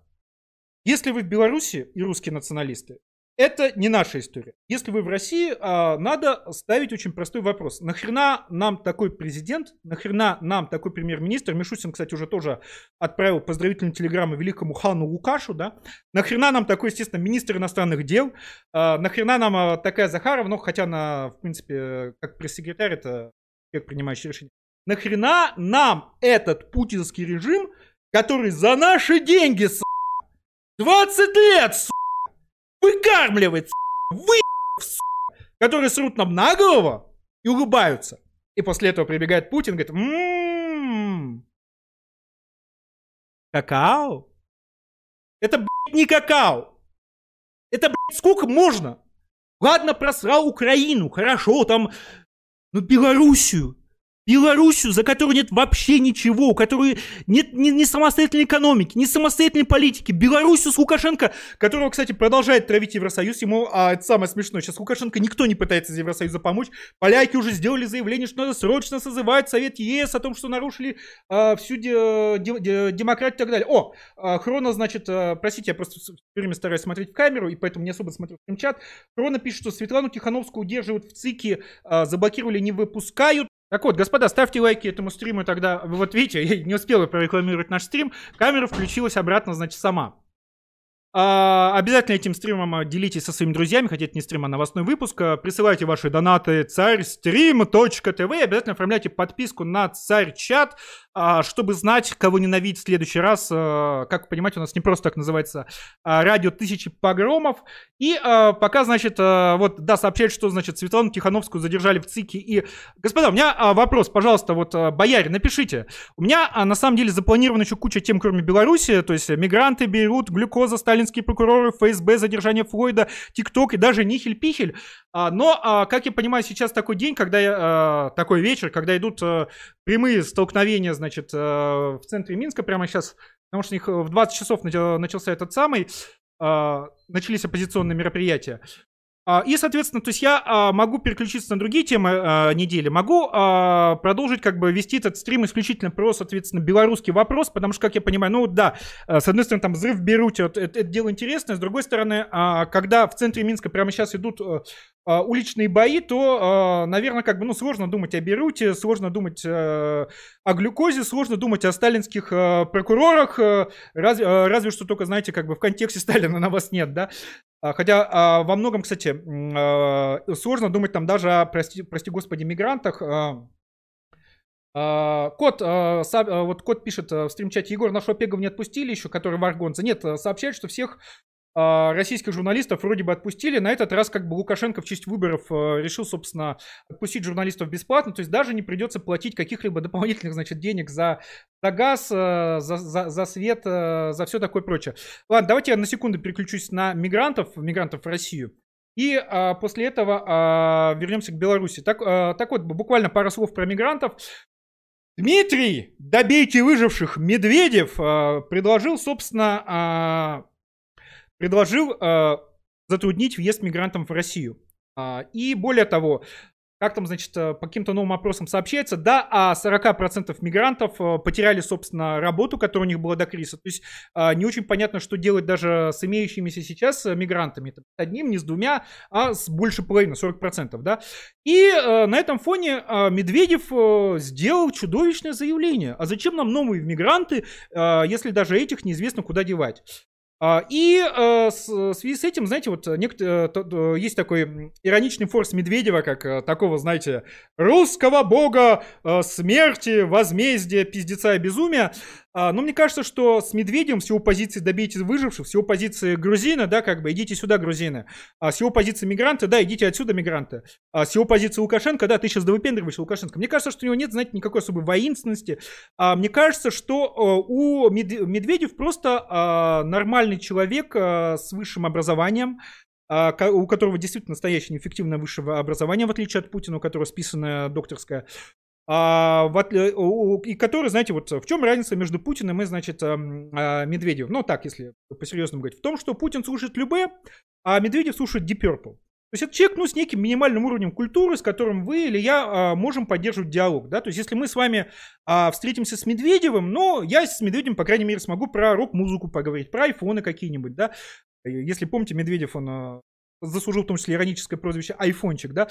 если вы в Беларуси и русские националисты, это не наша история. Если вы в России, а, надо ставить очень простой вопрос. Нахрена нам такой президент, нахрена нам такой премьер-министр, Мишустин, кстати, уже тоже отправил поздравительную телеграмму великому хану Лукашу, да, нахрена нам такой, естественно, министр иностранных дел, а, нахрена нам а, такая Захарова, ну, хотя она, в принципе, как пресс-секретарь, это как принимающий решение. нахрена нам этот путинский режим, который за наши деньги, 20 лет, с выкармливает, с вы, с которые срут нам на голову и улыбаются. И после этого прибегает Путин говорит, ммм, какао? Это, блядь, не какао. Это, блядь, сколько можно? Ладно, просрал Украину, хорошо, там, ну, Белоруссию. Белоруссию, за которую нет вообще ничего, у которой нет ни, ни самостоятельной экономики, ни самостоятельной политики. Белоруссию с Лукашенко, которого, кстати, продолжает травить Евросоюз. Ему, а это самое смешное, сейчас Лукашенко никто не пытается из Евросоюза помочь. Поляки уже сделали заявление, что надо срочно созывать Совет ЕС о том, что нарушили а, всю де, де, де, демократию и так далее. О, а, Хрона, значит, а, простите, я просто все время стараюсь смотреть в камеру, и поэтому не особо смотрю в чат. Хрона пишет, что Светлану Тихановскую удерживают в ЦИКе, а, заблокировали, не выпускают. Так вот, господа, ставьте лайки этому стриму, тогда, вот видите, я не успел прорекламировать наш стрим, камера включилась обратно, значит, сама. А, обязательно этим стримом а, делитесь со своими друзьями, хотя это не стрим, а новостной выпуск. А, присылайте ваши донаты царьстрим.тв. Обязательно оформляйте подписку на царь-чат, чтобы знать, кого ненавидеть в следующий раз. Как вы понимаете, у нас не просто так называется радио тысячи погромов. И пока, значит, вот, да, сообщают, что, значит, Светлану Тихановскую задержали в ЦИКе. И, господа, у меня вопрос, пожалуйста, вот, бояре, напишите. У меня, на самом деле, запланирована еще куча тем, кроме Беларуси, то есть мигранты, Бейрут, глюкоза, Сталин сталинские прокуроры, ФСБ, задержание Флойда, ТикТок и даже Нихель-Пихель. А, но, а, как я понимаю, сейчас такой день, когда я, а, такой вечер, когда идут прямые столкновения, значит, в центре Минска прямо сейчас, потому что у них в 20 часов начался этот самый, начались оппозиционные мероприятия. А, и, соответственно, то есть я а, могу переключиться на другие темы а, недели, могу продолжить как бы вести этот стрим исключительно про, соответственно, белорусский вопрос, потому что, как я понимаю, ну да, с одной стороны, там взрыв в Беруте, это, это дело интересное, с другой стороны, когда в центре Минска прямо сейчас идут уличные бои, то, наверное, как бы, ну, сложно думать о Беруте, сложно думать о глюкозе, сложно думать о сталинских прокурорах, разве, разве что только, знаете, как бы в контексте Сталина на вас нет, да, хотя а, во многом, кстати, а, сложно думать там даже о, прости, прости господи, мигрантах. Кот, вот кот пишет в стрим-чате, Егор, нашего Пегова не отпустили еще, который в Аргонце. Нет, сообщает, что всех а, российских журналистов вроде бы отпустили. На этот раз как бы Лукашенко в честь выборов э, решил, собственно, отпустить журналистов бесплатно. То есть даже не придется платить каких-либо дополнительных, значит, денег за, за газ, э, за, за, за свет, за все такое прочее. Ладно, давайте я на секунду переключусь на мигрантов, мигрантов в Россию. И а, после этого а, вернемся к Беларуси. Так, а, так вот, буквально пару слов про мигрантов. Дмитрий, добейте выживших, Медведев а, предложил, собственно, а, предложил э, затруднить въезд мигрантам в Россию. Э, и более того, как там, значит, э, по каким-то новым опросам сообщается, да, а 40% мигрантов э, потеряли, собственно, работу, которая у них была до кризиса. То есть э, не очень понятно, что делать даже с имеющимися сейчас мигрантами. Это одним, не с двумя, а с больше половины, 40%, да. И на этом фоне Медведев сделал чудовищное заявление. А зачем нам новые мигранты, если даже этих неизвестно куда девать? А, и э, в связи с этим, знаете, вот некто, э, есть такой ироничный форс Медведева, как э, такого, знаете, русского бога смерти, возмездия, пиздеца и безумия. А, но мне кажется, что с Медведем, с его позиции добейте выживших, с его позиции грузина, да, как бы, идите сюда, грузины. А с его позиции мигранта, да, идите отсюда, мигранты. А с его позиции Лукашенко, да, ты сейчас довыпендриваешь Лукашенко. Мне кажется, что у него нет, знаете, никакой особой воинственности. А, мне кажется, что у Медведев просто нормальный человек с высшим образованием, у которого действительно настоящее неэффективное высшее образование, в отличие от Путина, у которого списанное докторское а, в, и который, знаете, вот в чем разница между Путиным и, значит, а, Медведевым? Ну, так, если по-серьезному говорить. В том, что Путин слушает Любе, а Медведев слушает Deep Purple. То есть это человек, ну, с неким минимальным уровнем культуры, с которым вы или я а, можем поддерживать диалог, да, то есть если мы с вами а, встретимся с Медведевым, ну, я с Медведевым, по крайней мере, смогу про рок-музыку поговорить, про айфоны какие-нибудь, да, если помните, Медведев, он а, заслужил в том числе ироническое прозвище айфончик, да,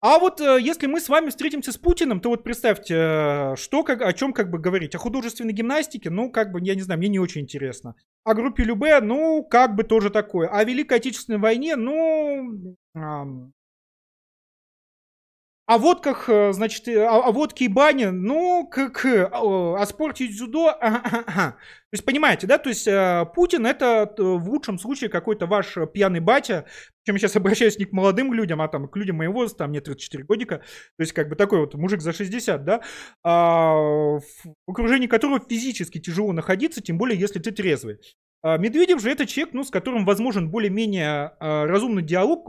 а вот э, если мы с вами встретимся с Путиным, то вот представьте, э, что, как, о чем как бы говорить. О художественной гимнастике, ну, как бы, я не знаю, мне не очень интересно. О группе Любе, ну, как бы тоже такое. О Великой Отечественной войне, ну... о водках, э, значит, э, о, о водке и бане, ну, к, к о, о спорте и дзюдо, ага, ага. То есть, понимаете, да, то есть э, Путин это в лучшем случае какой-то ваш пьяный батя, чем я сейчас обращаюсь не к молодым людям, а там к людям моего возраста, там мне 34 годика, то есть как бы такой вот мужик за 60, да, а, в окружении которого физически тяжело находиться, тем более если ты трезвый. А, Медведев же это человек, ну, с которым возможен более-менее а, разумный диалог,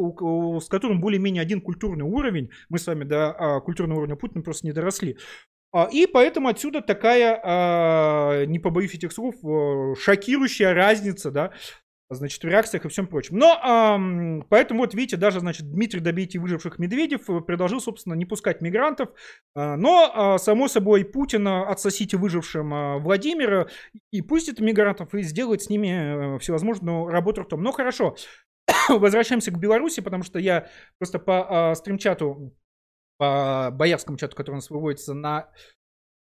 с которым более-менее один культурный уровень. Мы с вами до а, культурного уровня Путина просто не доросли. И поэтому отсюда такая, не побоюсь этих слов, шокирующая разница, да, значит, в реакциях и всем прочем. Но, эм, поэтому вот видите, даже, значит, Дмитрий Добейте выживших медведев э, предложил, собственно, не пускать мигрантов, э, но, э, само собой, Путин отсосите выжившим э, Владимира и пустит мигрантов и сделает с ними э, всевозможную работу ртом. Но хорошо, возвращаемся к Беларуси, потому что я просто по э, стримчату, по боярскому чату, который у нас выводится на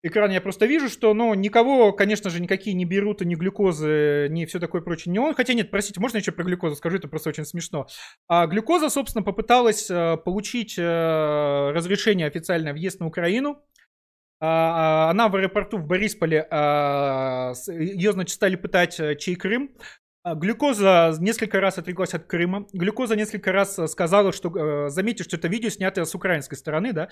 экране я просто вижу, что, ну, никого, конечно же, никакие не берут, ни глюкозы, ни все такое прочее, не он. Хотя нет, простите, можно еще про глюкозу скажу, это просто очень смешно. А глюкоза, собственно, попыталась э, получить э, разрешение официальное въезд на Украину. А, а, она в аэропорту в Борисполе, а, ее, значит, стали пытать, э, чей Крым. Глюкоза несколько раз отреклась от Крыма. Глюкоза несколько раз сказала, что, заметьте, что это видео снято с украинской стороны, да,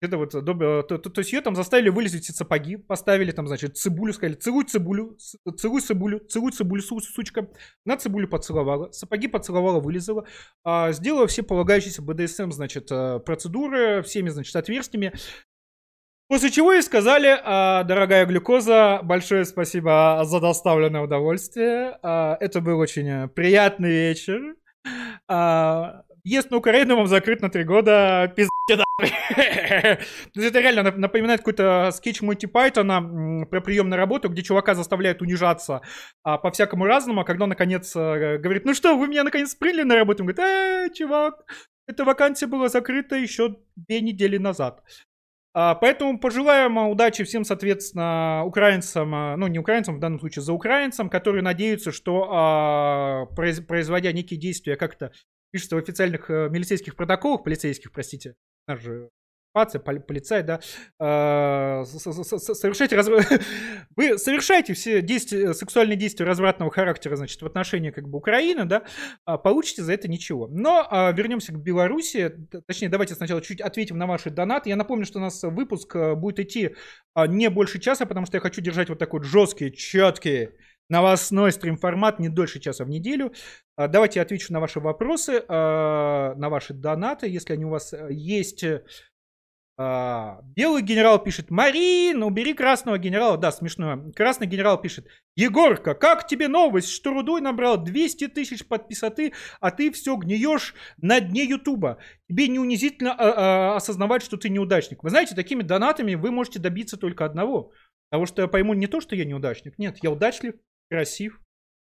это вот, то, то, то, то есть ее там заставили вылезать из сапоги, поставили там, значит, цибулю, сказали, целуй цибулю, целуй цибулю, целуй цибулю, сучка. На цибулю поцеловала, сапоги поцеловала, вылезала, а, сделала все полагающиеся БДСМ, значит, э, процедуры, всеми, значит, отверстиями. После чего и сказали, а, дорогая глюкоза, большое спасибо за доставленное удовольствие. А, это был очень приятный вечер. А, въезд на Украину вам закрыт на три года, пиздите Это реально напоминает какой-то скетч Монти Пайтона про прием на работу, где чувака заставляют унижаться а, по-всякому разному, а когда он наконец э, говорит, ну что, вы меня наконец приняли на работу? Он говорит, э, чувак, эта вакансия была закрыта еще две недели назад. А, поэтому пожелаем удачи всем, соответственно, украинцам, а, ну не украинцам, в данном случае за украинцам, которые надеются, что а, производя некие действия как-то пишется в официальных э, милицейских протоколах, полицейских, простите, наш же оккупация, полицай, да, э, совершайте раз... вы совершаете все действия, сексуальные действия развратного характера, значит, в отношении как бы Украины, да, а получите за это ничего. Но а, вернемся к Беларуси, точнее, давайте сначала чуть ответим на ваши донаты. Я напомню, что у нас выпуск э, будет идти а, не больше часа, потому что я хочу держать вот такой жесткий, четкий новостной стрим-формат не дольше часа в неделю. Давайте я отвечу на ваши вопросы, на ваши донаты, если они у вас э, есть. А, белый генерал пишет, Марин, убери красного генерала. Да, смешно. Красный генерал пишет, Егорка, как тебе новость, что Рудой набрал 200 тысяч подписоты, а ты все гниешь на дне Ютуба. Тебе не унизительно а, а, осознавать, что ты неудачник. Вы знаете, такими донатами вы можете добиться только одного. Потому что я пойму не то, что я неудачник. Нет, я удачлив, красив,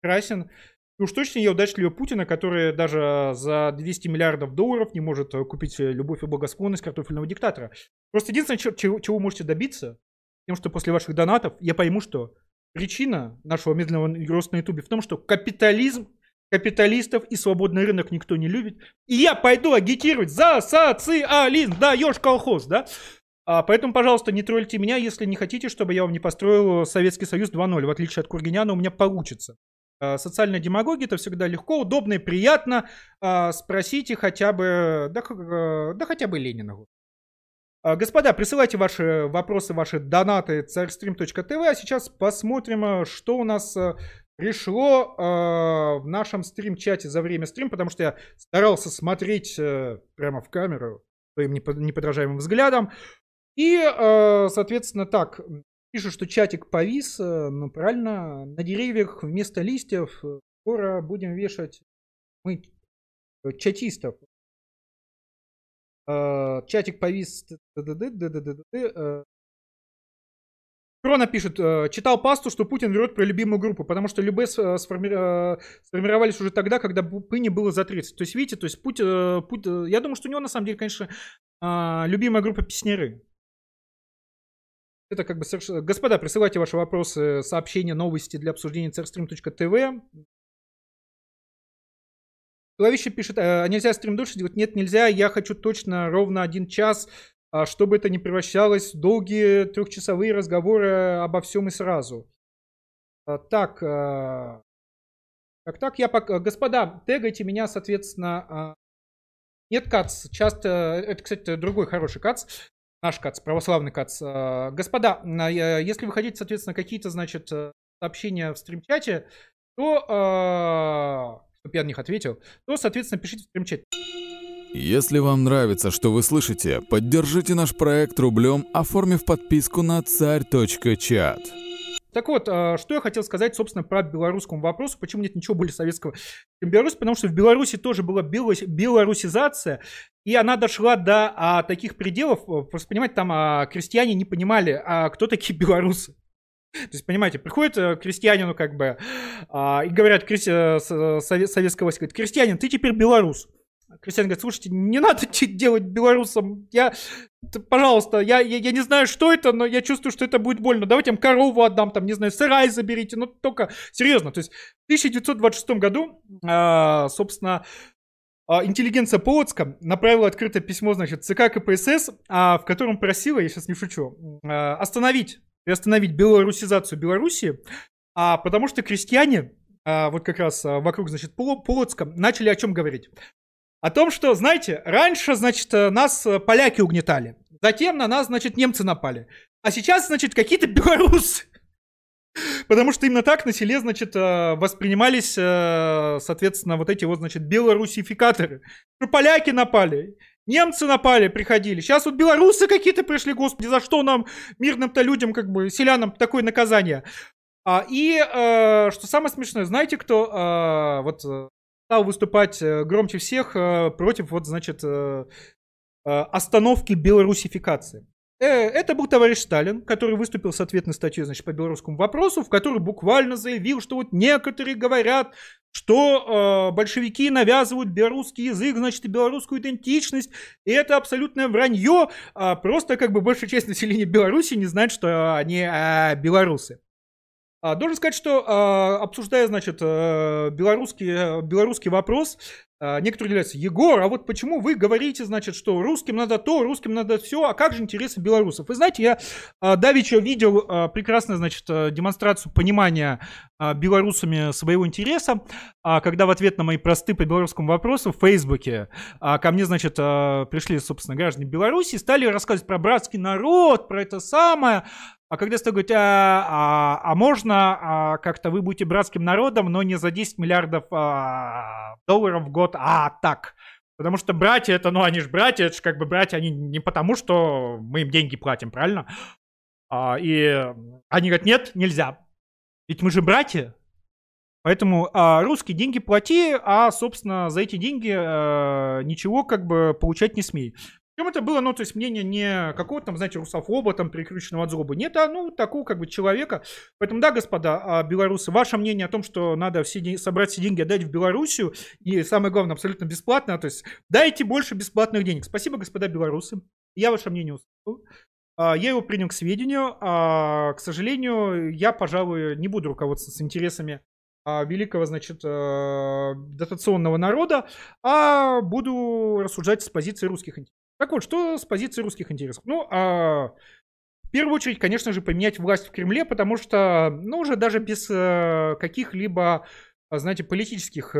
красен. И уж точно я удачливый Путина, который даже за 200 миллиардов долларов не может э, купить э, любовь и благосклонность картофельного диктатора. Просто единственное, чего, чего вы можете добиться, тем, что после ваших донатов я пойму, что причина нашего медленного роста на Ютубе в том, что капитализм, капиталистов и свободный рынок никто не любит. И я пойду агитировать за социализм, да, ешь колхоз, да. А, поэтому, пожалуйста, не тролльте меня, если не хотите, чтобы я вам не построил Советский Союз 2.0. В отличие от Кургиняна, у меня получится. А, социальная демагогия это всегда легко, удобно и приятно. А, спросите хотя бы, да, э, да хотя бы Ленина. А, господа, присылайте ваши вопросы, ваши донаты царьстрим.тв. А сейчас посмотрим, э, что у нас э, пришло в нашем стрим-чате за время стрим, потому что я старался смотреть прямо в камеру своим неподражаемым взглядом. И, соответственно, так, Пишут, что чатик повис, э, ну правильно, на деревьях вместо листьев э, скоро будем вешать мы э, чатистов. Чатик повис. Крона пишет, читал пасту, что Путин врет про любимую группу, потому что Любе сформи... сформировались уже тогда, когда Пыни было за 30. То есть, видите, то есть Путь, Путь, я думаю, что у него на самом деле, конечно, любимая группа песнеры. Это как бы совершенно... Господа, присылайте ваши вопросы, сообщения, новости для обсуждения царстрим.тв. Клавище пишет, а нельзя стрим дольше делать? Нет, нельзя, я хочу точно ровно один час, а, чтобы это не превращалось в долгие трехчасовые разговоры обо всем и сразу. А, так, а, так, так, я пока... Господа, тегайте меня, соответственно... Нет, Кац, часто... Это, кстати, другой хороший Кац. Наш Кац, православный Кац. Господа, если вы хотите, соответственно, какие-то, значит, сообщения в стрим-чате, то чтобы я на них ответил, то, соответственно, пишите в стрим-чате. Если вам нравится, что вы слышите, поддержите наш проект рублем, оформив подписку на царь.чат. Так вот, а, что я хотел сказать, собственно, про белорусскому вопросу. Почему нет ничего более советского, чем Беларусь? Потому что в Беларуси тоже была белорусизация, и она дошла до а, таких пределов. Просто, понимаете, там а, крестьяне не понимали, а кто такие белорусы. То есть, понимаете, приходит э, крестьянину как бы а, и говорят, крести, э, советского власть говорит, крестьянин, ты теперь белорус. Крестьянин говорит, слушайте, не надо делать белорусам, я, пожалуйста, я, я, я не знаю, что это, но я чувствую, что это будет больно. Давайте им корову отдам, там, не знаю, сырай заберите, ну только серьезно. То есть в 1926 году, а, собственно, а, интеллигенция Полоцка направила открытое письмо, значит, ЦК КПСС, а, в котором просила, я сейчас не шучу, остановить остановить белорусизацию Беларуси, а, потому что крестьяне, вот как раз вокруг, значит, Полоцка, начали о чем говорить? О том, что, знаете, раньше, значит, нас поляки угнетали, затем на нас, значит, немцы напали, а сейчас, значит, какие-то белорусы. Потому что именно так на селе, значит, э, воспринимались, э, соответственно, вот эти вот, значит, белорусификаторы. Поляки напали. Немцы напали, приходили. Сейчас вот белорусы какие-то пришли, господи, за что нам, мирным-то людям, как бы, селянам такое наказание? А, и э, что самое смешное, знаете, кто э, вот э, стал выступать э, громче всех э, против, вот, значит, э, остановки белорусификации? Это был товарищ Сталин, который выступил с ответной статьей значит, по белорусскому вопросу, в которой буквально заявил, что вот некоторые говорят, что э, большевики навязывают белорусский язык, значит, и белорусскую идентичность, и это абсолютное вранье, а просто как бы большая часть населения Беларуси не знает, что они э, белорусы. А, должен сказать, что а, обсуждая, значит, э, белорусский, белорусский вопрос, а, некоторые удивляются, Егор, а вот почему вы говорите, значит, что русским надо то, русским надо все, а как же интересы белорусов? Вы знаете, я давеча видел прекрасно, значит, демонстрацию понимания белорусами своего интереса, когда в ответ на мои просты по белорусскому вопросу в Фейсбуке ко мне, значит, пришли, собственно, граждане Беларуси, стали рассказывать про братский народ, про это самое, а когда стал говорить, а, а, а можно а, как-то вы будете братским народом, но не за 10 миллиардов а, долларов в год, а так. Потому что братья это, ну они же братья, это же как бы братья, они не потому, что мы им деньги платим, правильно? А, и они говорят, нет, нельзя. Ведь мы же братья. Поэтому а, русские деньги плати, а, собственно, за эти деньги а, ничего как бы получать не смей. Причем это было, ну, то есть мнение не какого-то там, знаете, русофоба, там, перекрученного от злобы. Нет, а, ну, такого, как бы, человека. Поэтому, да, господа, а, белорусы, ваше мнение о том, что надо все собрать все деньги, отдать в Белоруссию, и самое главное, абсолютно бесплатно, то есть дайте больше бесплатных денег. Спасибо, господа белорусы. Я ваше мнение услышал. А, я его принял к сведению. А, к сожалению, я, пожалуй, не буду руководствоваться интересами великого, значит, дотационного народа, а буду рассуждать с позиции русских интересов. Так вот, что с позиции русских интересов? Ну, а, в первую очередь, конечно же, поменять власть в Кремле, потому что, ну, уже даже без э, каких-либо, знаете, политических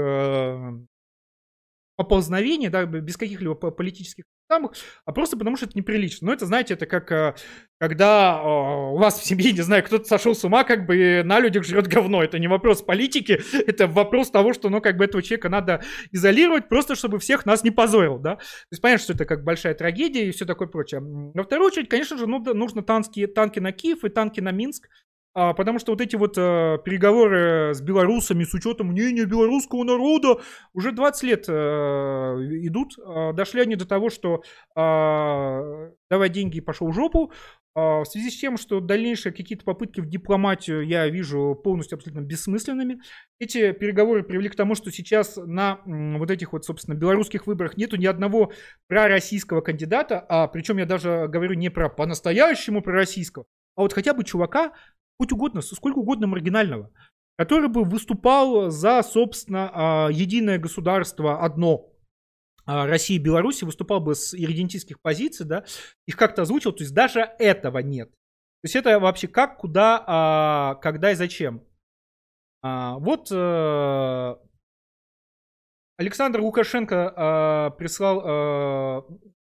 поползновений, да, без каких-либо политических самых, а просто потому что это неприлично. Ну, это, знаете, это как э, когда э, у вас в семье, не знаю, кто-то сошел с ума, как бы на людях жрет говно. Это не вопрос политики, это вопрос того, что, ну, как бы этого человека надо изолировать, просто чтобы всех нас не позорил, да. То есть понятно, что это как большая трагедия и все такое прочее. Во вторую очередь, конечно же, ну, нужно танки, танки на Киев и танки на Минск, а, потому что вот эти вот а, переговоры с белорусами с учетом мнения белорусского народа уже 20 лет а, идут. А, дошли они до того, что а, давай деньги и пошел в жопу. А, в связи с тем, что дальнейшие какие-то попытки в дипломатию я вижу полностью абсолютно бессмысленными. Эти переговоры привели к тому, что сейчас на вот этих вот, собственно, белорусских выборах нету ни одного пророссийского кандидата, а причем я даже говорю не про по-настоящему пророссийского, а вот хотя бы чувака, хоть угодно, сколько угодно маргинального. который бы выступал за, собственно, а, единое государство одно, а, России и Беларуси, выступал бы с иридентистских позиций, да, их как-то озвучил, то есть даже этого нет. То есть это вообще как, куда, а, когда и зачем. Вот э, Александр Лукашенко прислал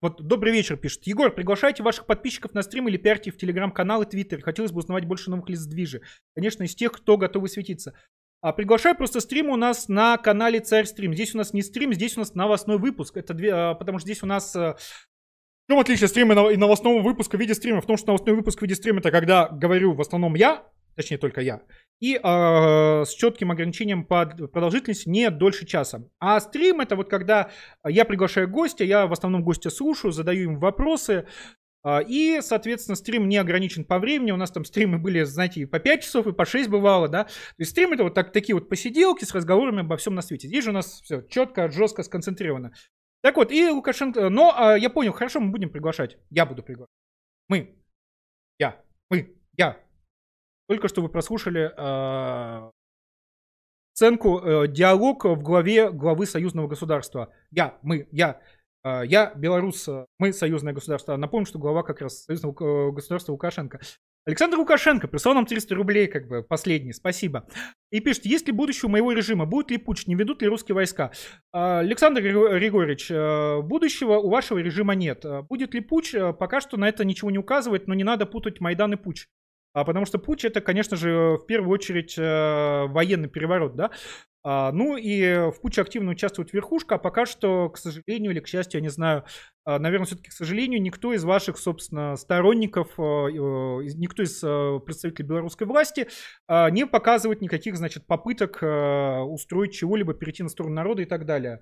вот добрый вечер, пишет. Егор, приглашайте ваших подписчиков на стрим или пиарьте в телеграм-канал и твиттер. Хотелось бы узнавать больше новых движи. Конечно, из тех, кто готовы светиться. А приглашаю просто стрим у нас на канале Царь Стрим. Здесь у нас не стрим, здесь у нас новостной выпуск. Это две, а, потому что здесь у нас... Э, в чем отличие стрима и новостного выпуска в виде стрима? В том, что новостной выпуск в виде стрима это когда говорю в основном я, точнее только я, и э, с четким ограничением по продолжительности не дольше часа. А стрим это вот когда я приглашаю гостя, я в основном гостя слушаю, задаю им вопросы, э, и, соответственно, стрим не ограничен по времени. У нас там стримы были, знаете, и по 5 часов, и по 6 бывало, да. То есть стрим это вот так, такие вот посиделки с разговорами обо всем на свете. Здесь же у нас все четко, жестко сконцентрировано. Так вот, и Лукашенко... Но э, я понял, хорошо, мы будем приглашать. Я буду приглашать. Мы. Я. Мы. Я. Только что вы прослушали э, оценку, э, диалог в главе главы союзного государства. Я, мы, я, э, я белорус, мы союзное государство. Напомню, что глава как раз союзного э, государства Лукашенко. Александр Лукашенко прислал нам 300 рублей, как бы, последний, спасибо. И пишет, есть ли будущее у моего режима, будет ли путь, не ведут ли русские войска? Э, Александр Григорьевич, э, будущего у вашего режима нет. Будет ли путь, пока что на это ничего не указывает, но не надо путать Майдан и путь. А, потому что путь это, конечно же, в первую очередь э, военный переворот, да. А, ну и в путче активно участвует верхушка, а пока что, к сожалению или к счастью, я не знаю, а, наверное, все-таки, к сожалению, никто из ваших, собственно, сторонников, э, э, никто из представителей белорусской власти не показывает никаких, значит, попыток устроить чего-либо, перейти на сторону народа и так далее.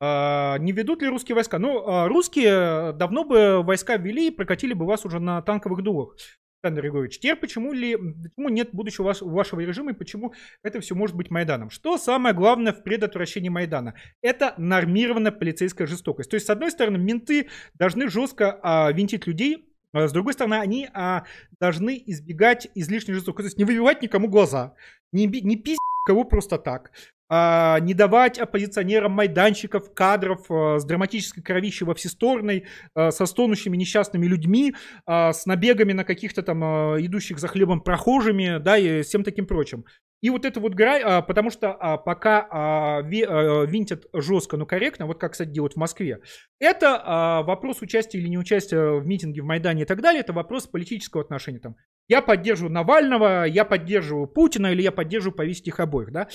Не ведут ли русские войска? Ну, русские давно бы войска ввели и прокатили бы вас уже на танковых дулах. Александр Григорьевич, теперь почему, ли, почему нет будущего ваш, вашего режима и почему это все может быть Майданом? Что самое главное в предотвращении Майдана? Это нормированная полицейская жестокость. То есть, с одной стороны, менты должны жестко а, винтить людей, а с другой стороны, они а, должны избегать излишней жестокости. То есть не выбивать никому глаза, не, не пиздить кого просто так. А, не давать оппозиционерам майданчиков, кадров а, с драматической кровищей во все стороны, а, со стонущими несчастными людьми, с набегами на каких-то там идущих за хлебом прохожими, да, и всем таким прочим. И вот это вот грань, потому что пока винтят жестко, но корректно, вот как, кстати, делают в Москве, это вопрос участия или неучастия в митинге, в Майдане и так далее, это вопрос политического отношения. Там, я поддерживаю Навального, я поддерживаю Путина или я поддерживаю повесить их обоих, да.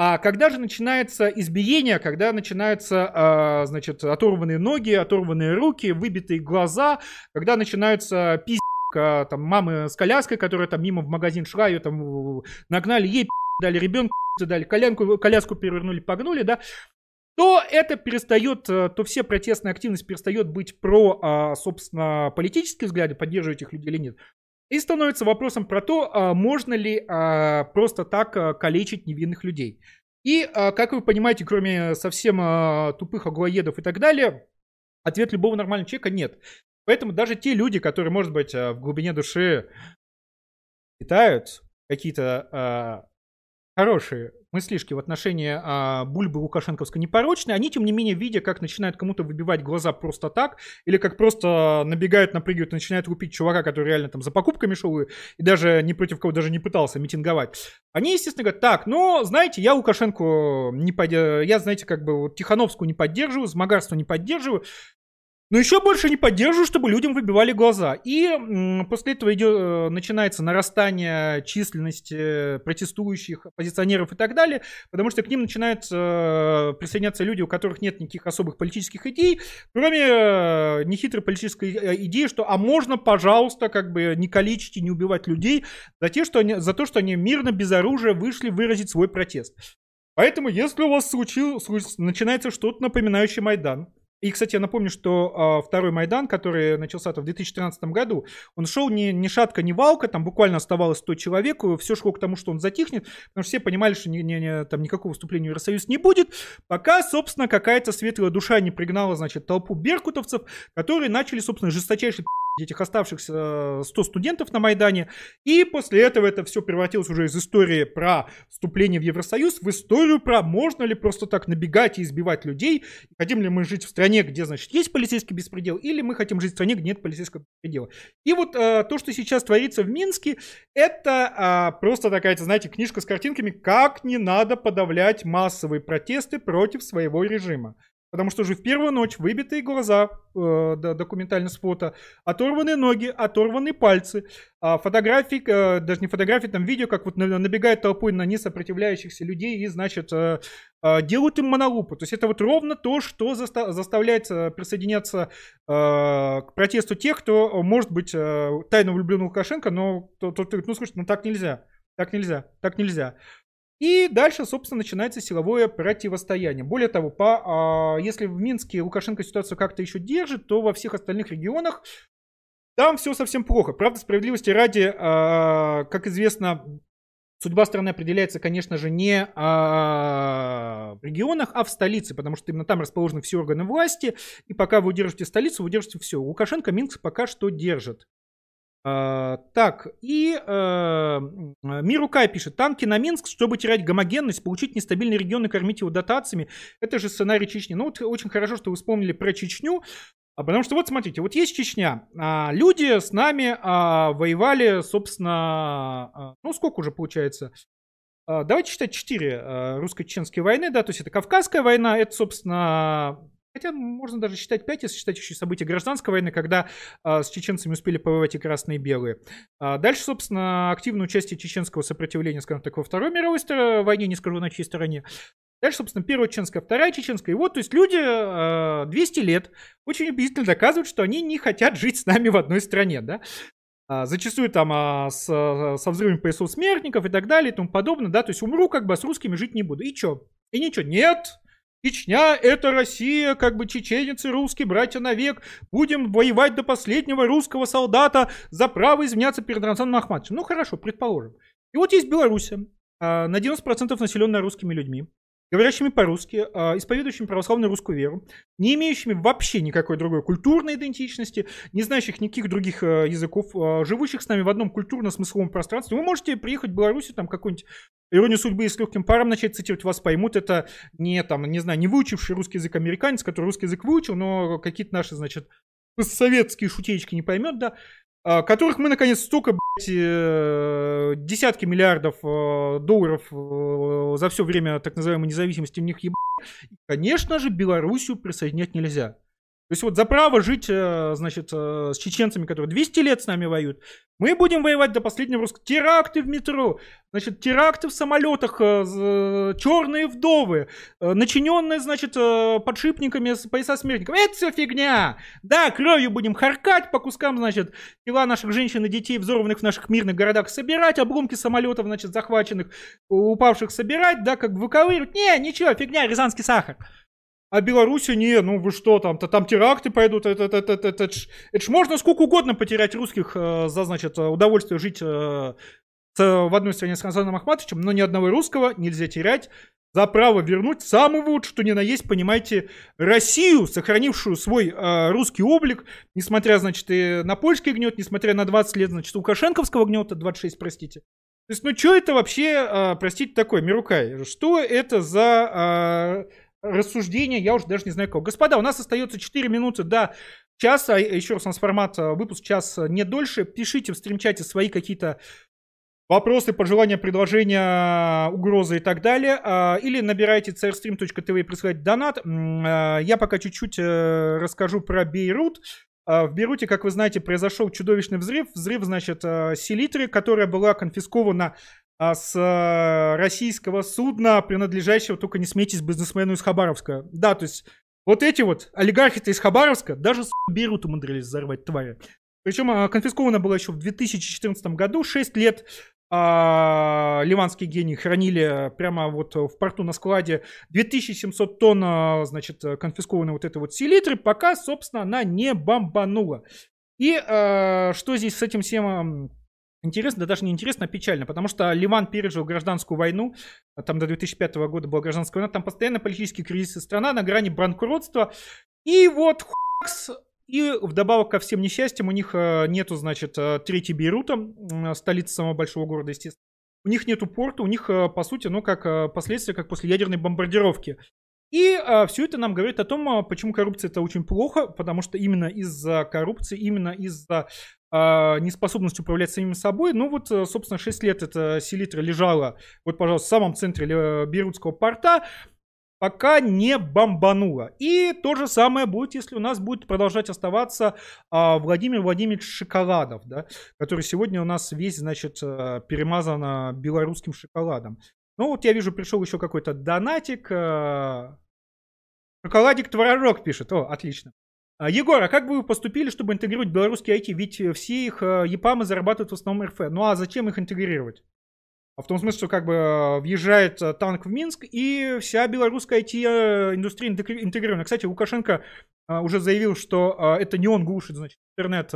А когда же начинается избиение, когда начинаются, а, значит, оторванные ноги, оторванные руки, выбитые глаза, когда начинаются пиздка, там, мамы с коляской, которая там мимо в магазин шла, ее там нагнали, ей дали ребенку, дали коленку, коляску перевернули, погнули, да, то это перестает, э, то все протестная активность перестает быть про, а, собственно, политические взгляды, поддерживать этих людей или нет, и становится вопросом про то, а, можно ли а, просто так а, калечить невинных людей. И, как вы понимаете, кроме совсем тупых аглоедов и так далее, ответ любого нормального человека нет. Поэтому даже те люди, которые, может быть, в глубине души питают какие-то хорошие мыслишки в отношении а, Бульбы Лукашенковской непорочные, они, тем не менее, видя, как начинают кому-то выбивать глаза просто так, или как просто набегают, напрыгивают начинают лупить чувака, который реально там за покупками шел и, и даже не против кого даже не пытался митинговать, они, естественно, говорят, так, ну, знаете, я Лукашенко не под... я, знаете, как бы вот Тихановскую не поддерживаю, Змагарство не поддерживаю, но еще больше не поддерживаю, чтобы людям выбивали глаза. И после этого идет, э, начинается нарастание численности протестующих, оппозиционеров и так далее, потому что к ним начинают э, присоединяться люди, у которых нет никаких особых политических идей, кроме э, нехитрой политической идеи, что а можно, пожалуйста, как бы не калечить и не убивать людей за, те, что они, за то, что они мирно, без оружия вышли выразить свой протест. Поэтому, если у вас случилось, начинается что-то напоминающее Майдан, и, кстати, я напомню, что э, второй Майдан, который начался в 2013 году, он шел не, ни шатка, ни валка, там буквально оставалось 100 человек, все шло к тому, что он затихнет, потому что все понимали, что ни, ни, ни, там никакого вступления в Евросоюз не будет, пока, собственно, какая-то светлая душа не пригнала, значит, толпу беркутовцев, которые начали, собственно, жесточайший этих оставшихся 100 студентов на Майдане. И после этого это все превратилось уже из истории про вступление в Евросоюз в историю про можно ли просто так набегать и избивать людей. Хотим ли мы жить в стране, где, значит, есть полицейский беспредел, или мы хотим жить в стране, где нет полицейского беспредела. И вот э, то, что сейчас творится в Минске, это э, просто такая, знаете, книжка с картинками, как не надо подавлять массовые протесты против своего режима. Потому что уже в первую ночь выбитые глаза, э, документально с фото, оторванные ноги, оторванные пальцы, э, фотографии, э, даже не фотографии, там видео, как вот набегает толпой на несопротивляющихся людей и, значит, э, э, делают им монолупу. То есть это вот ровно то, что заста- заставляет э, присоединяться э, к протесту тех, кто, может быть, э, тайно влюблен в Лукашенко, но тот, тот, ну, слушайте, ну так нельзя. Так нельзя, так нельзя. И дальше, собственно, начинается силовое противостояние. Более того, по, а, если в Минске Лукашенко ситуацию как-то еще держит, то во всех остальных регионах там все совсем плохо. Правда, справедливости ради, а, как известно, судьба страны определяется, конечно же, не а, в регионах, а в столице, потому что именно там расположены все органы власти, и пока вы удержите столицу, вы удержите все. Лукашенко Минск пока что держит. Uh, так, и uh, Мирукай пишет, танки на Минск, чтобы терять гомогенность, получить нестабильный регион и кормить его дотациями. Это же сценарий Чечни. Ну, вот очень хорошо, что вы вспомнили про Чечню, а потому что вот смотрите, вот есть Чечня, а, люди с нами а, воевали, собственно, а, ну сколько уже получается? А, давайте считать 4 а, русско-чеченские войны, да, то есть это Кавказская война, это, собственно, Хотя можно даже считать 5, если считать еще события гражданской войны, когда э, с чеченцами успели повоевать и красные, и белые. А дальше, собственно, активное участие чеченского сопротивления, скажем так, во Второй мировой войне, не скажу на чьей стороне. Дальше, собственно, первая чеченская, вторая чеченская. И вот, то есть люди э, 200 лет очень убедительно доказывают, что они не хотят жить с нами в одной стране, да. А, зачастую там а, с, со взрывами поясов смертников и так далее и тому подобное, да, то есть умру как бы, а с русскими жить не буду. И чё? И ничего. Нет, Чечня — это Россия, как бы чеченцы, русские, братья навек. Будем воевать до последнего русского солдата за право извиняться перед Рамзаном Ахматовичем. Ну хорошо, предположим. И вот есть Белоруссия, а, на 90% населенная русскими людьми говорящими по-русски, а, исповедующими православную русскую веру, не имеющими вообще никакой другой культурной идентичности, не знающих никаких других а, языков, а, живущих с нами в одном культурно-смысловом пространстве. Вы можете приехать в Беларусь, там какой-нибудь иронию судьбы и с легким паром начать цитировать, вас поймут. Это не, там, не знаю, не выучивший русский язык американец, который русский язык выучил, но какие-то наши, значит, советские шутеечки не поймет, да. А, которых мы, наконец, столько, э, десятки миллиардов э, долларов э, за все время так называемой независимости в них ебать. Конечно же, Белоруссию присоединять нельзя. То есть вот за право жить, э, значит, э, с чеченцами, которые 200 лет с нами воюют, мы будем воевать до последнего русского. Теракты в метро, значит, теракты в самолетах, э, черные вдовы, начиненные, значит, подшипниками пояса смертников. Это все фигня. Да, кровью будем харкать по кускам, значит, тела наших женщин и детей, взорванных в наших мирных городах, собирать, обломки самолетов, значит, захваченных, упавших собирать, да, как выковыривать. Не, ничего, фигня, рязанский сахар. А Беларусь не, ну вы что там, то там теракты пойдут, это, это, это, это, это, ж, это ж можно сколько угодно потерять русских э, за, значит, удовольствие жить э, в одной стране с Хансаном Ахматовичем, но ни одного русского нельзя терять за право вернуть самого вот, что ни на есть, понимаете, Россию, сохранившую свой э, русский облик, несмотря, значит, и на польский гнет, несмотря на 20 лет, значит, лукашенковского гнета, 26, простите. То есть, ну что это вообще, э, простите, такое, Мирукай? Что это за... Э, рассуждения, я уже даже не знаю кого. Господа, у нас остается 4 минуты до часа, еще раз у нас формат э, выпуск час не дольше. Пишите в стримчате свои какие-то вопросы, пожелания, предложения, угрозы и так далее. А, или набирайте crstream.tv и присылайте донат. А, я пока чуть-чуть э, расскажу про Бейрут. А, в Бейруте, как вы знаете, произошел чудовищный взрыв. Взрыв, значит, э, селитры, которая была конфискована а с э, российского судна, принадлежащего, только не смейтесь, бизнесмену из Хабаровска. Да, то есть вот эти вот олигархи-то из Хабаровска даже с Берут умудрились взорвать твари. Причем а, конфисковано было еще в 2014 году, 6 лет а, ливанские гении хранили прямо вот в порту на складе 2700 тонн, а, значит, конфискованной вот этой вот селитры, пока, собственно, она не бомбанула. И а, что здесь с этим всем Интересно, да даже не интересно, а печально, потому что Ливан пережил гражданскую войну, там до 2005 года была гражданская война, там постоянно политический кризис, страна на грани банкротства, и вот хукс, И вдобавок ко всем несчастьям у них э, нету, значит, э, третьей Бейрута, столицы самого большого города, естественно. У них нету порта, у них, по сути, ну, как последствия, как после ядерной бомбардировки. И а, все это нам говорит о том, почему коррупция это очень плохо, потому что именно из-за коррупции, именно из-за а, неспособность управлять самим собой. Ну вот, собственно, 6 лет эта селитра лежала, вот, пожалуйста, в самом центре Бейрутского порта пока не бомбануло. И то же самое будет, если у нас будет продолжать оставаться а, Владимир Владимирович Шоколадов, да, который сегодня у нас весь, значит, э, перемазан а, белорусским шоколадом. Ну вот я вижу, пришел еще какой-то донатик. А... Шоколадик Творожок пишет. О, отлично. А, Егор, а как бы вы поступили, чтобы интегрировать белорусский IT? Ведь все их э, ЕПАМы зарабатывают в основном РФ. Ну а зачем их интегрировать? В том смысле, что как бы э, въезжает э, танк в Минск, и вся белорусская IT-индустрия интегрирована. Кстати, Лукашенко э, уже заявил, что это не он глушит, значит, интернет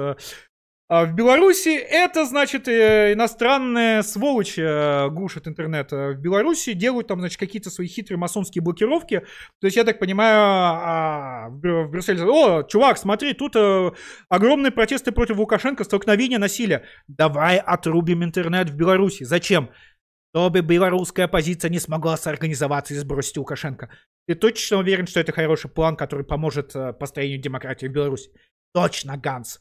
а в Беларуси это, значит, иностранная сволочь глушит интернет. В Беларуси делают там, значит, какие-то свои хитрые масонские блокировки. То есть, я так понимаю, а, в Брюсселе, о, чувак, смотри, тут огромные протесты против Лукашенко, столкновение, насилия. Давай отрубим интернет в Беларуси. Зачем? чтобы белорусская оппозиция не смогла соорганизоваться и сбросить Лукашенко. Ты точно уверен, что это хороший план, который поможет э, построению демократии в Беларуси? Точно, Ганс.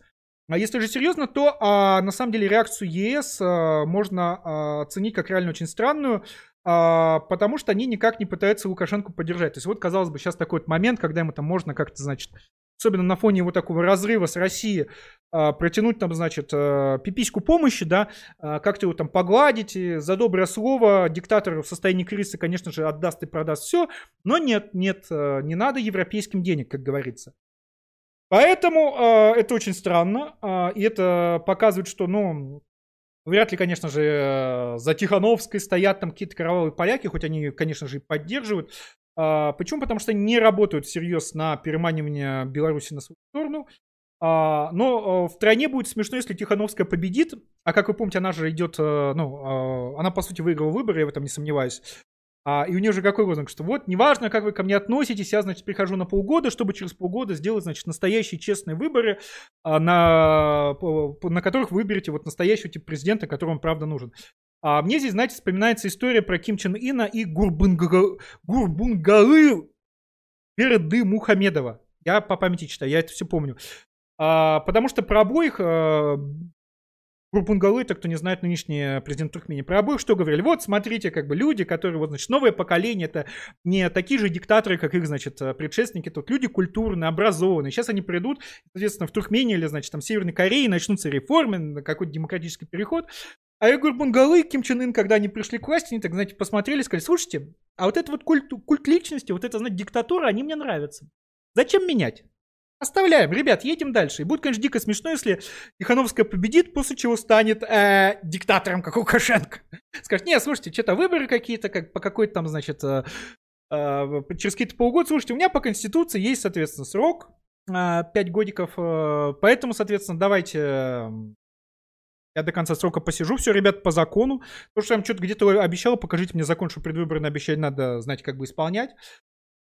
А если же серьезно, то а, на самом деле реакцию ЕС а, можно а, оценить как реально очень странную, а, потому что они никак не пытаются Лукашенко поддержать. То есть вот, казалось бы, сейчас такой вот момент, когда ему там можно как-то, значит, особенно на фоне его такого разрыва с Россией, а, протянуть там, значит, а, пипиську помощи, да, а, как-то его там погладить, за доброе слово диктатор в состоянии кризиса, конечно же, отдаст и продаст все, но нет, нет, не надо европейским денег, как говорится. Поэтому это очень странно, и это показывает, что, ну, Вряд ли, конечно же, за Тихановской стоят там какие-то кровавые поляки, хоть они, конечно же, и поддерживают. А, почему? Потому что не работают всерьез на переманивание Беларуси на свою сторону. А, но а, в стране будет смешно, если Тихановская победит. А как вы помните, она же идет, а, ну, а, она по сути выиграла выборы, я в этом не сомневаюсь. А, и у нее же какой лозунг, что вот, неважно, как вы ко мне относитесь, я, значит, прихожу на полгода, чтобы через полгода сделать, значит, настоящие честные выборы, а, на, на которых вы выберете вот настоящего типа президента, который вам правда нужен. А мне здесь, знаете, вспоминается история про Ким Чен Ина и Гурбунгалы Берды Мухамедова. Я по памяти читаю, я это все помню. А, потому что про обоих а, Гурбунгалы, это кто не знает, нынешний президент Туркмении, про обоих что говорили? Вот, смотрите, как бы люди, которые, вот, значит, новое поколение, это не такие же диктаторы, как их, значит, предшественники, тут люди культурные, образованные. Сейчас они придут, соответственно, в Туркмении или, значит, там, Северной Корее, начнутся реформы, какой-то демократический переход. А Игорь Бунгалы и Ким Чен Ын, когда они пришли к власти, они так, знаете, посмотрели, сказали, слушайте, а вот это вот культ, культ личности, вот это, знаете, диктатура, они мне нравятся. Зачем менять? Оставляем, ребят, едем дальше. И будет, конечно, дико смешно, если Тихановская победит, после чего станет э, диктатором, как Лукашенко. Скажет, не, слушайте, что-то выборы какие-то, как по какой-то там, значит, э, э, через какие-то полгода. Слушайте, у меня по Конституции есть, соответственно, срок э, 5 годиков, э, поэтому, соответственно, давайте я до конца срока посижу. Все, ребят, по закону. То, что я вам что-то где-то обещал, покажите мне закон, что предвыборное обещание надо знать, как бы исполнять.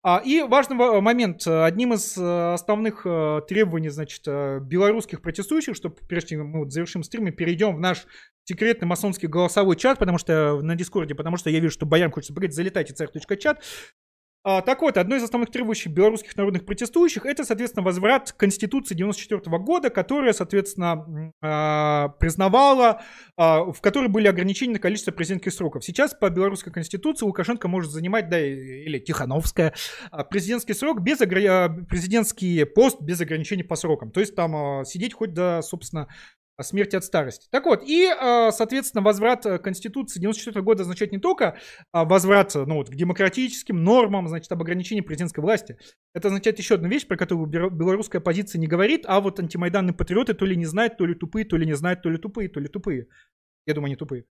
А, и важный момент. Одним из э, основных э, требований, значит, э, белорусских протестующих, чтобы прежде чем мы вот завершим стрим и перейдем в наш секретный масонский голосовой чат, потому что на Дискорде, потому что я вижу, что Баян хочет поговорить, залетайте царь.чат. А, так вот, одно из основных требующих белорусских народных протестующих это, соответственно, возврат Конституции 94 года, которая, соответственно, а, признавала, а, в которой были ограничения на количество президентских сроков. Сейчас по белорусской Конституции Лукашенко может занимать, да, или Тихановская, президентский срок без огр... президентский пост без ограничений по срокам. То есть там сидеть хоть до, собственно, смерти от старости. Так вот, и, а, соответственно, возврат э, Конституции 94 года означает не только а, возврат ну, вот, к демократическим нормам, значит, об ограничении президентской власти. Это означает еще одну вещь, про которую белорусская оппозиция не говорит, а вот антимайданные патриоты то ли не знают, то ли тупые, то ли не знают, то ли тупые, то ли тупые. Я думаю, они тупые.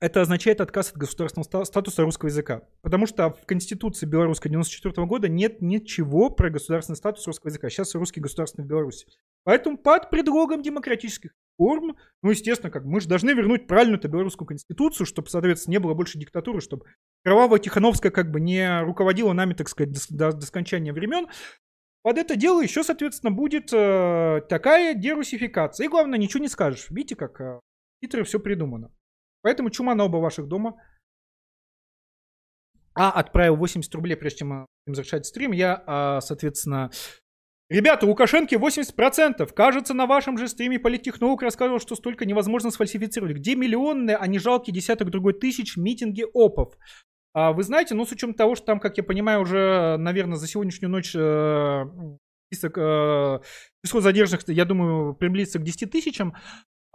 Это означает отказ от государственного статуса русского языка. Потому что в Конституции белорусской 94 года нет ничего про государственный статус русского языка. Сейчас русский государственный в Беларуси. Поэтому под предлогом демократических реформ, ну, естественно, как мы же должны вернуть правильную белорусскую конституцию, чтобы, соответственно, не было больше диктатуры, чтобы кровавая Тихановская как бы не руководила нами, так сказать, до, до, до скончания времен. под это дело еще, соответственно, будет э, такая дерусификация. И главное, ничего не скажешь. Видите, как э, хитро все придумано. Поэтому чума на оба ваших дома. А отправил 80 рублей, прежде чем завершать стрим. Я, а, соответственно, Ребята, Лукашенко 80%. Кажется, на вашем же стриме политтехнолог рассказывал, что столько невозможно сфальсифицировать. Где миллионные, а не жалкие десяток другой тысяч митинги ОПов? А, вы знаете, ну, с учетом того, что там, как я понимаю, уже, наверное, за сегодняшнюю ночь э, список э, исход задержанных, я думаю, приблизится к 10 тысячам,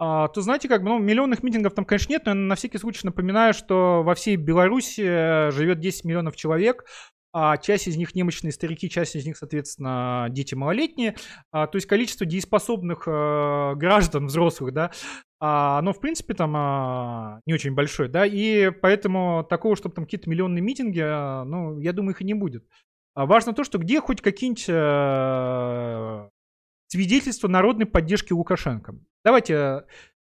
то знаете, как бы, ну, миллионных митингов там, конечно, нет, но я на всякий случай напоминаю, что во всей Беларуси э, живет 10 миллионов человек, а часть из них немощные старики, часть из них, соответственно, дети малолетние. А, то есть количество дееспособных а, граждан, взрослых, да, а, оно, в принципе, там а, не очень большое, да, и поэтому такого, чтобы там какие-то миллионные митинги, а, ну, я думаю, их и не будет. А важно то, что где хоть какие-нибудь а, свидетельства народной поддержки Лукашенко. Давайте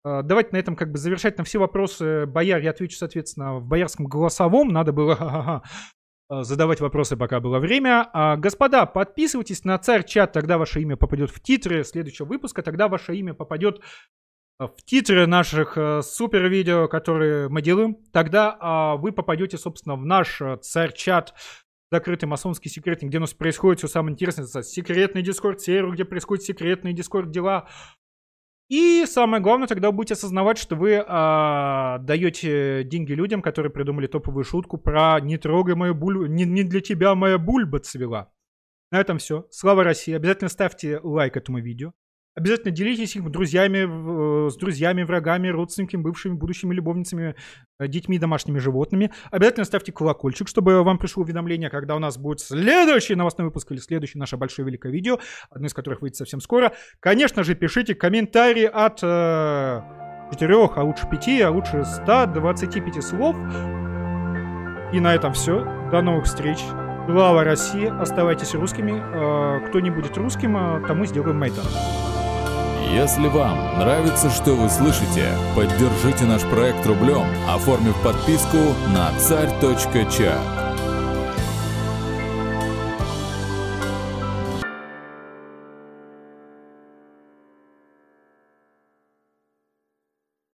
Давайте на этом как бы завершать на все вопросы бояр. Я отвечу, соответственно, в боярском голосовом. Надо было Э, задавать вопросы, пока было время. А, господа, подписывайтесь на царь чат, тогда ваше имя попадет в титры следующего выпуска, тогда ваше имя попадет э, в титры наших э, супер видео, которые мы делаем. Тогда а, вы попадете, собственно, в наш царь чат закрытый масонский секретник, где у нас происходит все самое интересное. Секретный дискорд сервер, где происходят секретные дискорд дела. И самое главное, тогда будете осознавать, что вы а, даете деньги людям, которые придумали топовую шутку про «не трогай мою бульбу, не, не для тебя моя бульба цвела». На этом все. Слава России. Обязательно ставьте лайк этому видео. Обязательно делитесь их друзьями, э, с друзьями, врагами, родственниками, бывшими, будущими любовницами, э, детьми, домашними животными. Обязательно ставьте колокольчик, чтобы вам пришло уведомление, когда у нас будет следующий новостной выпуск или следующее наше большое великое видео, одно из которых выйдет совсем скоро. Конечно же, пишите комментарии от э, 4, а лучше 5, а лучше 125 слов. И на этом все. До новых встреч. Слава России, оставайтесь русскими. Э, кто не будет русским, э, тому сделаем Майдан. Если вам нравится, что вы слышите, поддержите наш проект рублем, оформив подписку на царь.ча.